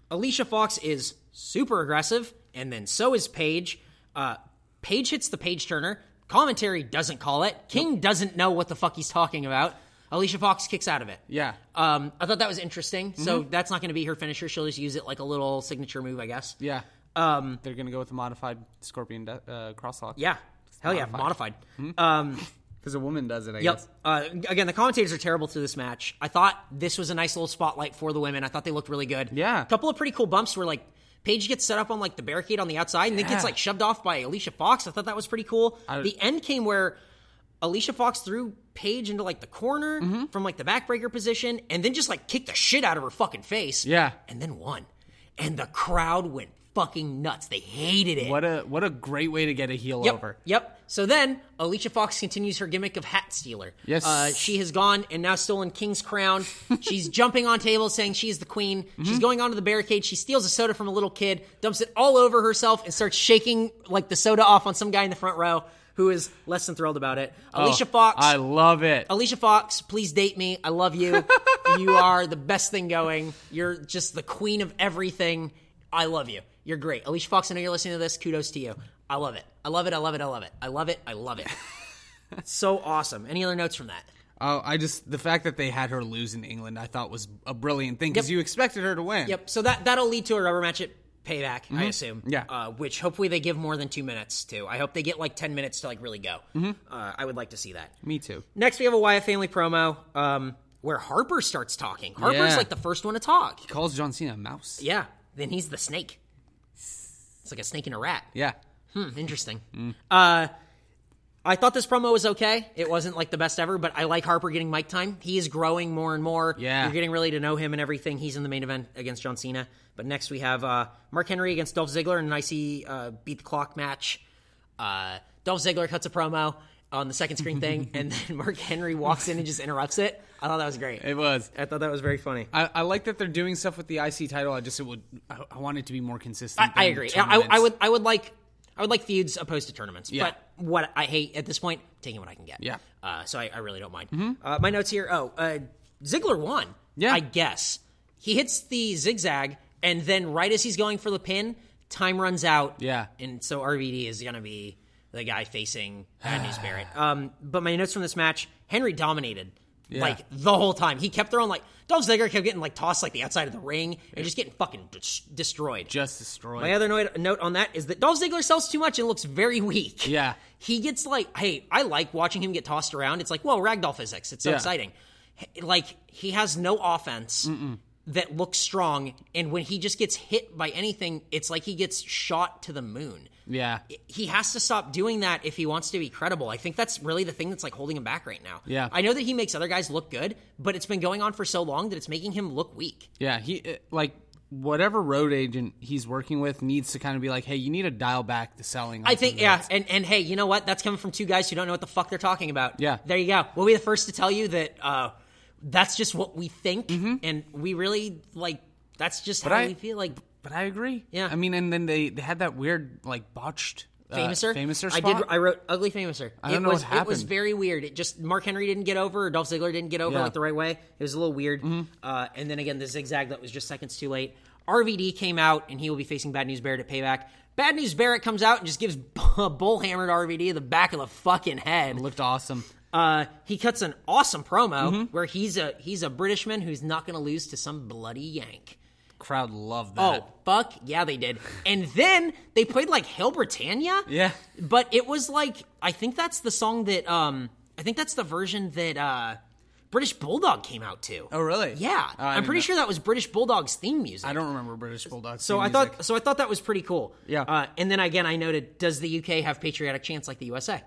Alicia Fox is super aggressive, and then so is Paige. Uh, Paige hits the Paige Turner. Commentary doesn't call it. King doesn't know what the fuck he's talking about. Alicia Fox kicks out of it. Yeah. Um, I thought that was interesting. So that's not going to be her finisher. She'll just use it like a little signature move, I guess. Yeah. Um, They're gonna go with the modified scorpion de- uh, crosslock. yeah. Hell yeah, modified. Um, because a woman does it. I Yep. guess. Uh, again, the commentators are terrible through this match. I thought this was a nice little spotlight for the women. I thought they looked really good. Yeah. A couple of pretty cool bumps where like Paige gets set up on like the barricade on the outside and then gets like shoved off by Alicia Fox. I thought that was pretty cool. I- the end came where Alicia Fox threw Paige into like the corner Mm-hmm. from like the backbreaker position and then just like kicked the shit out of her fucking face. Yeah. And then won. And the crowd went fucking nuts. They hated it. What a what a great way to get a heel Yep. over. Yep. So then Alicia Fox continues her gimmick of hat stealer. Yes. Uh, she has gone and now stolen King's crown. she's jumping on tables saying she's the queen. Mm-hmm. She's going onto the barricade. She steals a soda from a little kid, dumps it all over herself, and starts shaking like the soda off on some guy in the front row who is less than thrilled about it. Alicia Oh, Fox. I love it. Alicia Fox, please date me. I love you. you are the best thing going. You're just the queen of everything. I love you. You're great. Alicia Fox, I know you're listening to this. Kudos to you. I love it. I love it. I love it. I love it. I love it. I love it. so awesome. Any other notes from that? Oh, I just the fact that they had her lose in England, I thought was a brilliant thing because Yep. you expected her to win. Yep. So that that'll lead to a rubber match at Payback, I assume. Yeah. Uh, which hopefully they give more than two minutes to. I hope they get like ten minutes to like really go. Uh, I would like to see that. Me too. Next, we have a Wyatt family promo um, where Harper starts talking. Harper's Yeah. like the first one to talk. He calls John Cena a mouse. Yeah. Then he's the snake. It's like a snake and a rat. Yeah. Hmm, interesting. Uh, I thought this promo was okay. It wasn't like the best ever, but I like Harper getting mic time. He is growing more and more. Yeah. You're getting really to know him and everything. He's in the main event against John Cena. But next we have uh, Mark Henry against Dolph Ziggler in an IC uh, beat the clock match. Uh, Dolph Ziggler cuts a promo on the second screen thing, and then Mark Henry walks in and just interrupts it. I thought that was great. It was. I thought that was very funny. I, I like that they're doing stuff with the IC title. I just it would I, I want it to be more consistent. I, I agree. I. I would I would like I would like feuds opposed to tournaments. Yeah. But what I hate at this point, taking what I can get. Yeah. Uh, so I, I really don't mind. Uh, my notes here. Oh, uh, Ziggler won. Yeah. I guess he hits the zigzag, and then right as he's going for the pin, time runs out. Yeah. And so RVD is gonna be the guy facing Bad News Barrett. Um, but my notes from this match: Henry dominated. Yeah. Like the whole time, he kept throwing like Dolph Ziggler kept getting like tossed like the outside of the ring and just getting fucking des- destroyed. just destroyed. My other note, note on that is that Dolph Ziggler sells too much and looks very weak. Yeah. He gets like, hey, I like watching him get tossed around. It's like, whoa, ragdoll physics. It's so Yeah. exciting. Like, he has no offense that looks strong. And when he just gets hit by anything, it's like he gets shot to the moon. Yeah. He has to stop doing that if he wants to be credible. I think that's really the thing that's like holding him back right now. Yeah. I know that he makes other guys look good, but it's been going on for so long that it's making him look weak. Yeah, he uh, like whatever road agent he's working with needs to kind of be like, hey, you need to dial back the selling. I think yeah, and and hey, you know what? That's coming from two guys who don't know what the fuck they're talking about. Yeah. there you go. We'll be the first to tell you that uh, that's just what we think, and we really like. That's just how Mm-hmm. I- we feel. Like But I agree. Yeah. I mean, and then they they had that weird like botched uh, Fameasser, Fameasser I did. I wrote ugly Fameasser. I don't it know was, what It was very weird. It just Mark Henry didn't get over, or Dolph Ziggler didn't get over Yeah. Mm-hmm. like the right way. It was a little weird. Uh, and then again, the zigzag that was just seconds too late. RVD came out, and he will be facing Bad News Barrett at Payback. Bad News Barrett comes out and just gives a bullhammered RVD in the back of the fucking head. looked awesome. Uh, he cuts an awesome promo Mm-hmm. where he's a he's a Britishman who's not going to lose to some bloody Yank. Crowd loved that. Oh, fuck yeah, they did. And then they played like Hail Britannia. Yeah. But it was like I think that's the song that um I think that's the version that uh British Bulldog came out to. Oh, really? Yeah. Oh, I I'm pretty know. sure that was British Bulldog's theme music. I don't remember British Bulldogs. so I thought so I thought that was pretty cool. Yeah. Uh, and then again I noted does the UK have patriotic chants like the USA?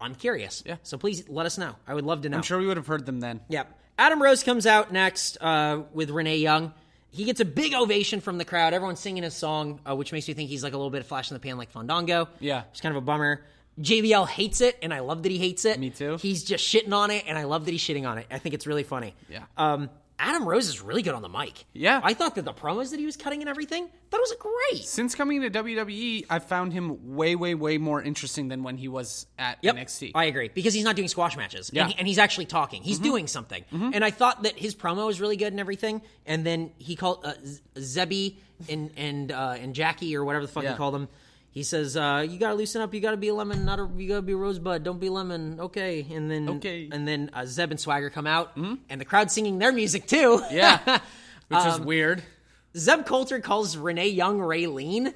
I'm curious. Hmm. Yeah. So please let us know. I would love to know. I'm sure we would have heard them then. Yep. Adam Rose comes out next uh, with Renee Young. He gets a big ovation from the crowd. Everyone's singing his song, uh, which makes me think he's like a little bit of flash in the pan, like Fandango. Yeah. It's kind of a bummer. JBL hates it, and I love that he hates it. Me too. He's just shitting on it, and I love that he's shitting on it. I think it's really funny. Yeah. Um, Adam Rose is really good on the mic. Yeah. I thought that the promos that he was cutting and everything, that was great. Since coming to WWE, I've found him way, way, way more interesting than when he was at Yep, NXT. I agree because he's not doing squash matches, Yeah. and, he- and he's actually talking. He's doing something, and I thought that his promo was really good and everything. And then he called uh, Zebby and and uh, and Jackie or whatever the fuck Yeah. he called him. He says, uh, "You gotta loosen up. You gotta be a lemon, not a. You gotta be a rosebud. Don't be lemon. Okay." And then Okay. and then uh, Zeb and Swagger come out, and the crowd singing their music too. yeah. Which Um, is weird. Zeb Colter calls Renee Young Raylene.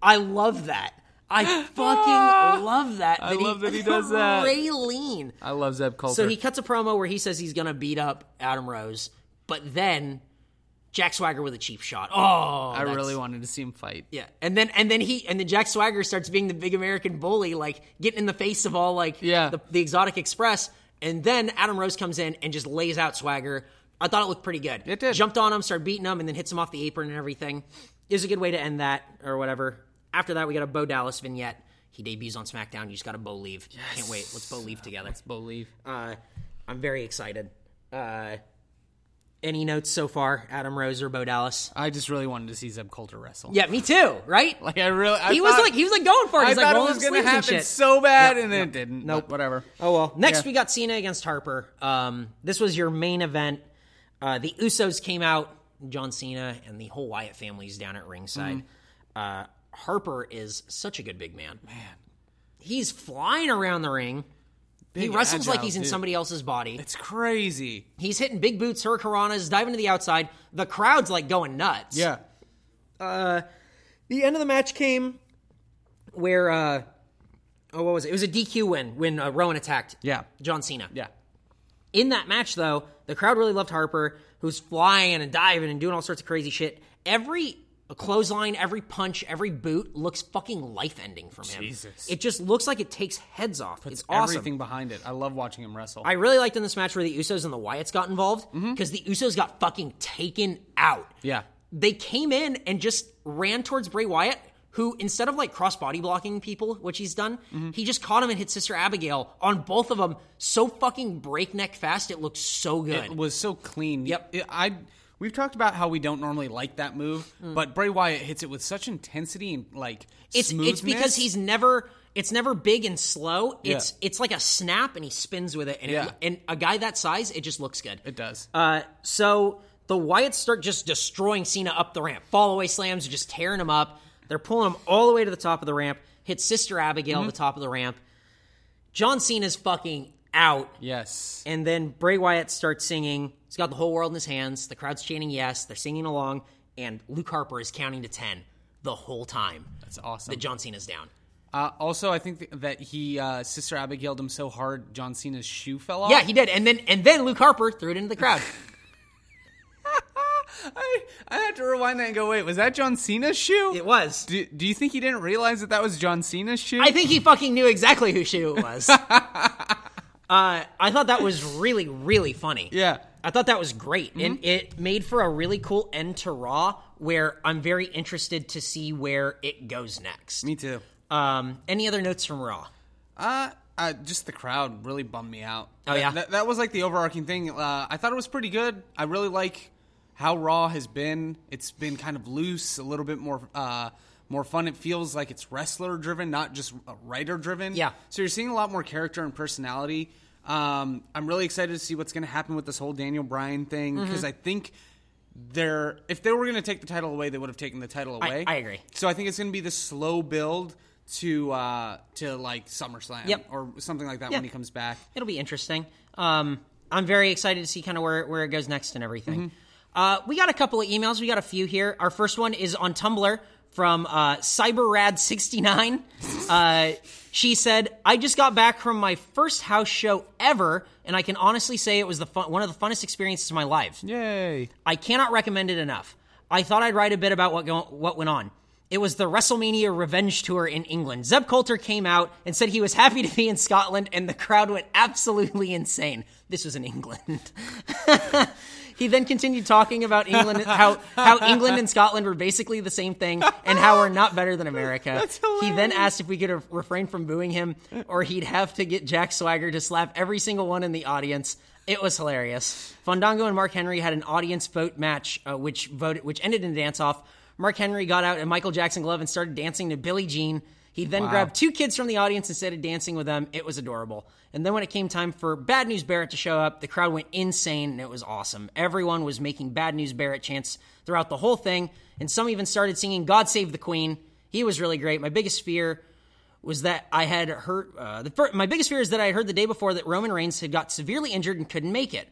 I love that. I fucking love that. I love that he does that. Raylene. I love Zeb Colter. So he cuts a promo where he says he's to beat up Adam Rose, but then Jack Swagger with a cheap shot. Oh, I really wanted to see him fight. yeah. And then and then he and then Jack Swagger starts being the big American bully, like getting in the face of all like Yeah. the, the Exotic Express. And then Adam Rose comes in and just lays out Swagger. I thought it looked pretty good. It did. Jumped on him, started beating him, and then hits him off the apron and everything. Is a good way to end that or whatever. After that, we got a Bo Dallas vignette. He debuts on SmackDown. You just got to Bolieve. Can't wait. Let's Bolieve together. Believe. Uh, I'm very excited. Uh, any notes so far, Adam Rose or Bo Dallas? I just really wanted to see Zeb Colter wrestle. Yeah, me too. Right? Like I really, I he was like he was like going for it. I He's like thought it was going to happen shit. so bad, Yep, and then it didn't. Nope. Whatever. Oh well. Next Yeah. we got Cena against Harper. Um, this was your main event. Uh, the Usos came out. John Cena and the whole Wyatt family's down at ringside. Mm-hmm. Uh, Harper is such a good big man. Man, he's flying around the ring. He wrestles like agile he's in dude. somebody else's body. It's crazy. He's hitting big boots, hurricanranas, diving to the outside. The crowd's like going nuts. Yeah. The end of the match came where, uh, oh, what was it? It was a DQ win when uh, Rowan attacked Yeah. John Cena. Yeah. In that match, though, the crowd really loved Harper, who's flying and diving and doing all sorts of crazy shit. Every clothesline, every punch, every boot looks fucking life ending from him. Jesus. It just looks like it takes heads off. it's awesome. Everything behind it. I love watching him wrestle. I really liked in this match where the Usos and the Wyatts got involved Mm-hmm. because the Usos got fucking taken out. yeah. They came in and just ran towards Bray Wyatt, who instead of like cross body blocking people, which he's done, Mm-hmm. he just caught him and hit Sister Abigail on both of them so fucking breakneck fast. It looked so good. It was so clean. Yep. It- I we've talked about how we don't normally like that move, but Bray Wyatt hits it with such intensity and like it's it's because he's never it's never big and slow. It's it's like a snap and he spins with it. And, Yeah. it, and a guy that size, it just looks good. it does. Uh, so the Wyatts start just destroying Cena up the ramp. Fall away slams, just tearing him up. They're pulling him all the way to the top of the ramp. Hit Sister Abigail Mm-hmm. at the top of the ramp. John Cena's fucking out. yes. And then Bray Wyatt starts singing. He's got the whole world in his hands. The crowd's chanting yes. They're singing along. And Luke Harper is counting to 10 the whole time That's awesome. that John Cena's down. Uh, also, I think th- that he uh, Sister Abigailed him so hard, John Cena's shoe fell off. Yeah, he did. And then and then Luke Harper threw it into the crowd. I, I had to rewind that and go, wait, was that John Cena's shoe? it was. do, do you think he didn't realize that that was John Cena's shoe? I think he fucking knew exactly who shoe it was. uh, I thought that was really, really funny. yeah. I thought that was great. And it made for a really cool end to Raw where I'm very interested to see where it goes next. Me too. Um, any other notes from Raw? Uh, uh, just the crowd really bummed me out. Oh, yeah? that, that was like the overarching thing. Uh, I thought it was pretty good. I really like how Raw has been. It's been kind of loose, a little bit more, uh, more fun. It feels like it's wrestler driven, not just writer driven. Yeah. So you're seeing a lot more character and personality. Um, I'm really excited to see what's going to happen with this whole Daniel Bryan thing Mm-hmm. because I think they're if they were going to take the title away, they would have taken the title away. I agree. So I think it's going to be the slow build to uh to like SummerSlam Yep. or something like that Yeah. when he comes back. It'll be interesting. Um, I'm very excited to see kind of where, where it goes next and everything. Uh, we got a couple of emails. We got a few here. Our first one is on Tumblr from uh, CyberRad69. Uh, she said, "I just got back from my first house show ever, and I can honestly say it was the fun- one of the funnest experiences of my life. Yay! I cannot recommend it enough. I thought I'd write a bit about what go- what went on. It was the WrestleMania Revenge Tour in England. Zeb Colter came out and said he was happy to be in Scotland, and the crowd went absolutely insane. This was in England. he then continued talking about England, how how England and Scotland were basically the same thing, and how we're not better than America. He then asked if we could refrain from booing him, or he'd have to get Jack Swagger to slap every single one in the audience. It was hilarious. Fandango and Mark Henry had an audience vote match, uh, which voted, which ended in a dance off. Mark Henry got out a Michael Jackson glove and started dancing to Billie Jean. He then grabbed two kids from the audience and started dancing with them. It was adorable. And then when it came time for Bad News Barrett to show up, the crowd went insane and it was awesome. Everyone was making Bad News Barrett chants throughout the whole thing, and some even started singing God Save the Queen. He was really great. My biggest fear was that I had heard uh, the my biggest fear is that I had heard the day before that Roman Reigns had got severely injured and couldn't make it.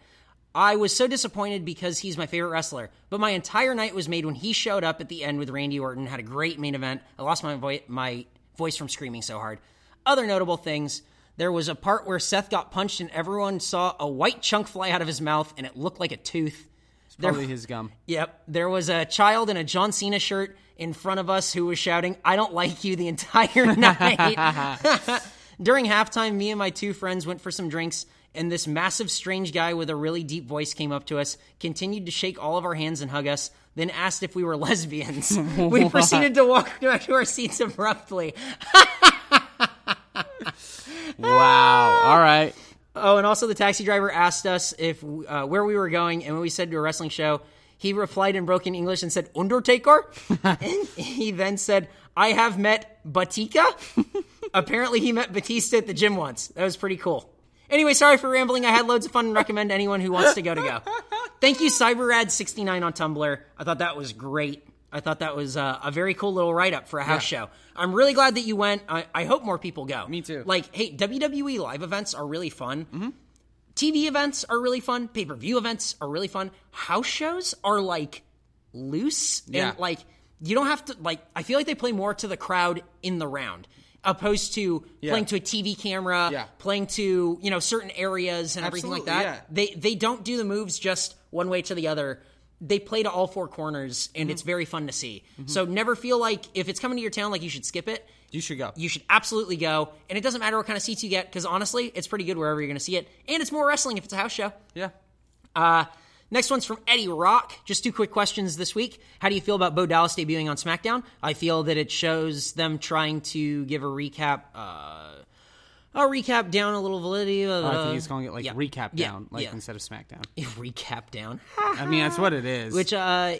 I was so disappointed because he's my favorite wrestler, but my entire night was made when he showed up at the end with Randy Orton. Had a great main event. I lost my vo- my voice from screaming so hard. Other notable things: there was a part where Seth got punched and everyone saw a white chunk fly out of his mouth and it looked like a tooth. There- Probably his gum. Yep. There was a child in a John Cena shirt in front of us who was shouting, I don't like you the entire night. During halftime, me and my two friends went for some drinks, and this massive, strange guy with a really deep voice came up to us, continued to shake all of our hands and hug us, then asked if we were lesbians. we proceeded to walk back to our seats abruptly. Wow. All right. Oh, and also the taxi driver asked us if uh, where we were going, and when we said to a wrestling show, he replied in broken English and said Undertaker, and he then said, "I have met Batika." Apparently, he met Batista at the gym once. That was pretty cool. Anyway, sorry for rambling. I had loads of fun and recommend anyone who wants to go to go. Thank you, CyberRad69 on Tumblr. I thought that was great. I thought that was uh, a very cool little write up for a house show. I'm really glad that you went. I, I hope more people go. Me too. Like, hey, WWE live events are really fun. Mm-hmm. TV events are really fun. Pay per view events are really fun. House shows are like loose Yeah. and like you don't have to like. I feel like they play more to the crowd in the round, opposed to playing to a TV camera, Yeah. playing to you know certain areas and everything like that. Yeah. They they don't do the moves just one way to the other. They play to all four corners, and Mm-hmm. it's very fun to see. So never feel like if it's coming to your town, like you should skip it. You should go. You should absolutely go, and it doesn't matter what kind of seats you get because honestly, it's pretty good wherever you're going to see it, and it's more wrestling if it's a house show. yeah. Uh, next one's from Eddie Rock. Just two quick questions this week. How do you feel about Bo Dallas debuting on SmackDown? I feel that it shows them trying to give a recap. Uh, a recap down a little validity. Uh, I think he's calling it like yeah. recap Yeah, down, like yeah. instead of SmackDown. recap down. I mean, that's what it is. Which uh,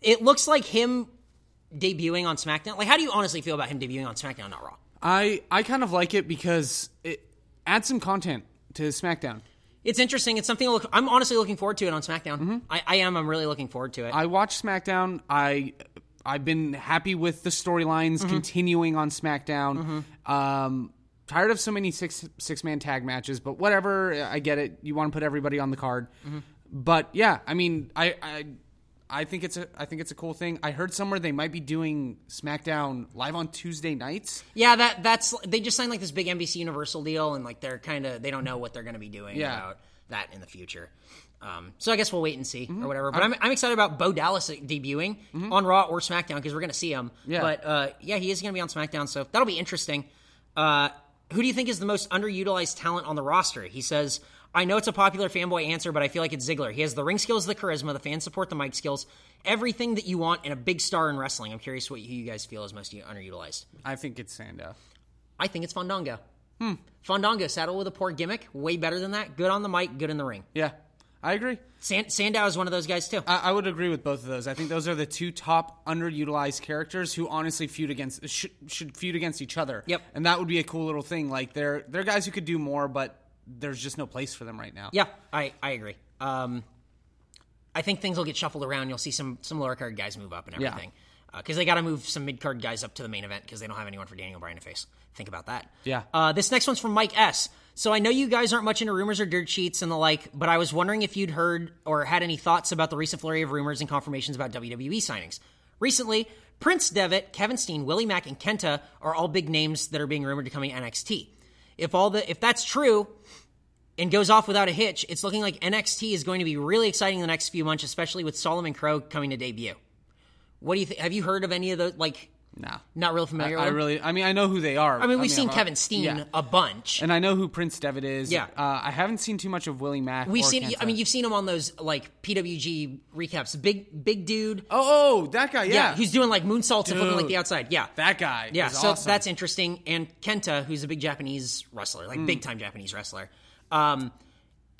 it looks like him debuting on SmackDown. Like, how do you honestly feel about him debuting on SmackDown, not Raw? I I kind of like it because it adds some content to SmackDown. It's interesting. It's something look, I'm honestly looking forward to it on SmackDown. I, I am. I'm really looking forward to it. Mm-hmm. I watch SmackDown. I I've been happy with the storylines Mm-hmm. continuing on SmackDown. Um, tired of so many six six man tag matches, but whatever. I get it. You want to put everybody on the card, Mm-hmm. but yeah, I mean, I. I I think it's a I think it's a cool thing. I heard somewhere they might be doing SmackDown live on Tuesday nights. Yeah, that that's they just signed like this big NBC Universal deal, and like they're kind of they don't know what they're going to be doing Yeah. about that in the future. Um, so I guess we'll wait and see Mm-hmm. or whatever. But I'm, I'm excited about Bo Dallas debuting on Raw or SmackDown because we're going to see him. Yeah. But uh, yeah, he is going to be on SmackDown, so that'll be interesting. Uh, who do you think is the most underutilized talent on the roster? He says. I know it's a popular fanboy answer, but I feel like it's Ziggler. He has the ring skills, the charisma, the fan support, the mic skills, everything that you want in a big star in wrestling. I'm curious what you guys feel is most underutilized. I think it's Sandow. I think it's Fandango. Hmm. Fandango, saddle with a poor gimmick, way better than that. Good on the mic, good in the ring. Yeah, I agree. San- Sandow is one of those guys too. I, I would agree with both of those. I think those are the two top underutilized characters who honestly feud against should, should feud against each other. Yep. and that would be a cool little thing. Like they're they're guys who could do more, but there's just no place for them right now. yeah, I, I agree. Um, I think things will get shuffled around. You'll see some some lower card guys move up and everything. because they got to move some mid card guys up to the main event because they don't have anyone for Daniel Bryan to face. Think about that. Yeah. Uh, this next one's from Mike S. So I know you guys aren't much into rumors or dirt sheets and the like, but I was wondering if you'd heard or had any thoughts about the recent flurry of rumors and confirmations about WWE signings. Recently, Prince Devitt, Kevin Steen, Willie Mack, and Kenta are all big names that are being rumored to come NXT. If all the if that's true, and goes off without a hitch, it's looking like NXT is going to be really exciting the next few months, especially with Solomon Crowe coming to debut. What do you think? Have you heard of any of those? Like, No. not real familiar. I with them? really, I mean, I know who they are. I mean, we've seen I'm- Kevin Steen yeah. a bunch. And I know who Prince Devitt is. Yeah. Uh, I haven't seen too much of Willie Mack. We've seen. Kenta. I mean, you've seen him on those like PWG recaps. Big, big dude. Oh, oh, that guy, yeah. Yeah, he's doing like moonsaults and flipping like the outside. Yeah, that guy. Yeah, so awesome. that's interesting. And Kenta, who's a big Japanese wrestler, like Mm. big time Japanese wrestler. Um,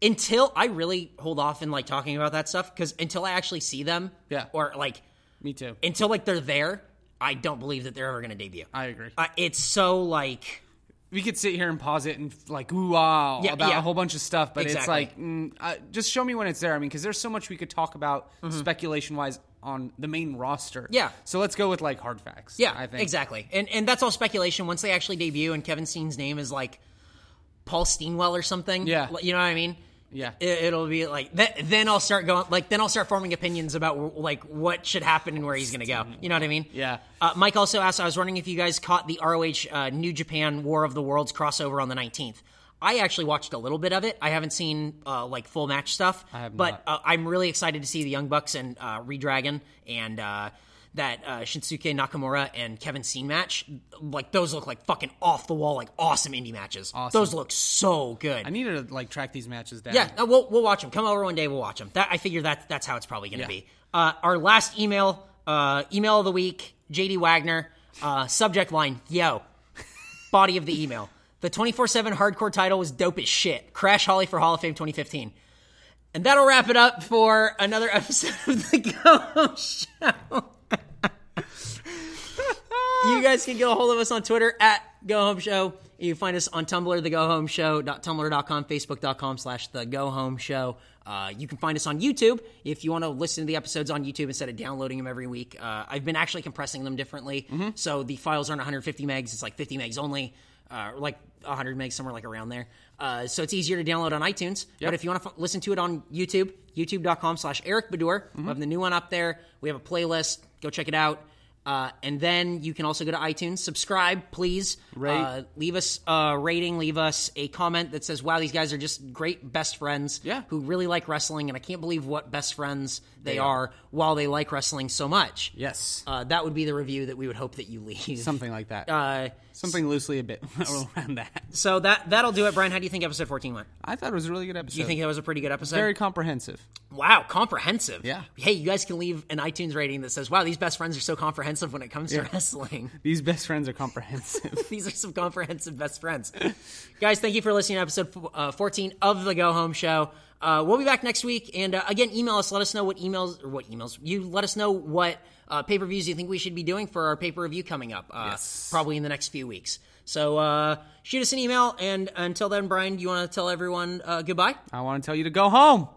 until I really hold off in like talking about that stuff because until I actually see them, Yeah. or like me too. until like they're there, I don't believe that they're ever going to debut. I agree. Uh, it's so like we could sit here and pause it and like ooh wow Yeah, about yeah. a whole bunch of stuff, but it's like mm, uh, just show me when it's there. I mean, because there's so much we could talk about Mm-hmm. speculation wise on the main roster. Yeah. So let's go with like hard facts. yeah, I think exactly. And and that's all speculation. Once they actually debut, and Kevin Steen's name is like Paul Steenwell or something. Yeah. you know what I mean. Yeah. It, it'll be like that. Then I'll start going like then I'll start forming opinions about like what should happen and where he's going to go. You know what I mean? Yeah. Uh, Mike also asked. I was wondering if you guys caught the ROH uh, New Japan War of the Worlds crossover on the nineteenth. I actually watched a little bit of it. I haven't seen uh, like full match stuff, I have but not. uh, I'm really excited to see the Young Bucks and uh, Redragon and uh, that uh, Shinsuke Nakamura and Kevin Steen match. Like those look like fucking off the wall, like awesome indie matches. Awesome. Those look so good. I needed to like track these matches down. Yeah, uh, we'll we'll watch them. Come over one day, we'll watch them. That I figure that that's how it's probably going to Yeah. be. Uh, our last email, uh, email of the week, JD Wagner, uh, subject line, yo, body of the email. The 24 7 hardcore title was dope as shit. Crash Holly for Hall of Fame 2015. And that'll wrap it up for another episode of the Go Show. You guys can get a hold of us on Twitter at Go Home Show. You can find us on Tumblr, the Go Home facebook.com slash the Go Home Show. Uh, you can find us on YouTube if you want to listen to the episodes on YouTube instead of downloading them every week. Uh, I've been actually compressing them differently, so the files aren't 150 megs; it's like 50 megs only, uh, like 100 megs somewhere like around there. Uh, so it's easier to download on iTunes. But if you want to f- listen to it on YouTube, youtube.com slash Eric Baudour. We have the new one up there. We have a playlist. Go check it out. Uh, and then you can also go to iTunes, subscribe, please. Rate. Uh, leave us a rating, leave us a comment that says, wow, these guys are just great best friends Yeah. who really like wrestling. And I can't believe what best friends they, are. While they like wrestling so much. Yes. Uh, that would be the review that we would hope that you leave. Something like that. Uh, Something loosely a bit around that. so that, that'll do it. Bryan, how do you think episode 14 went? I thought it was a really good episode. You think that was a pretty good episode? very comprehensive? Wow, comprehensive. Yeah. Hey, you guys can leave an iTunes rating that says, wow, these best friends are so comprehensive when it comes to wrestling. These best friends are comprehensive. these are some comprehensive best friends. guys, thank you for listening to episode uh, 14 of The Go Home Show. Uh, we'll be back next week. And uh, again, email us. Let us know what emails, or what emails, you let us know what uh, pay per views you think we should be doing for our pay per view coming up. Uh, Yes. Probably in the next few weeks. So uh, shoot us an email. And until then, Bryan, do you want to tell everyone uh, goodbye? I want to tell you to go home.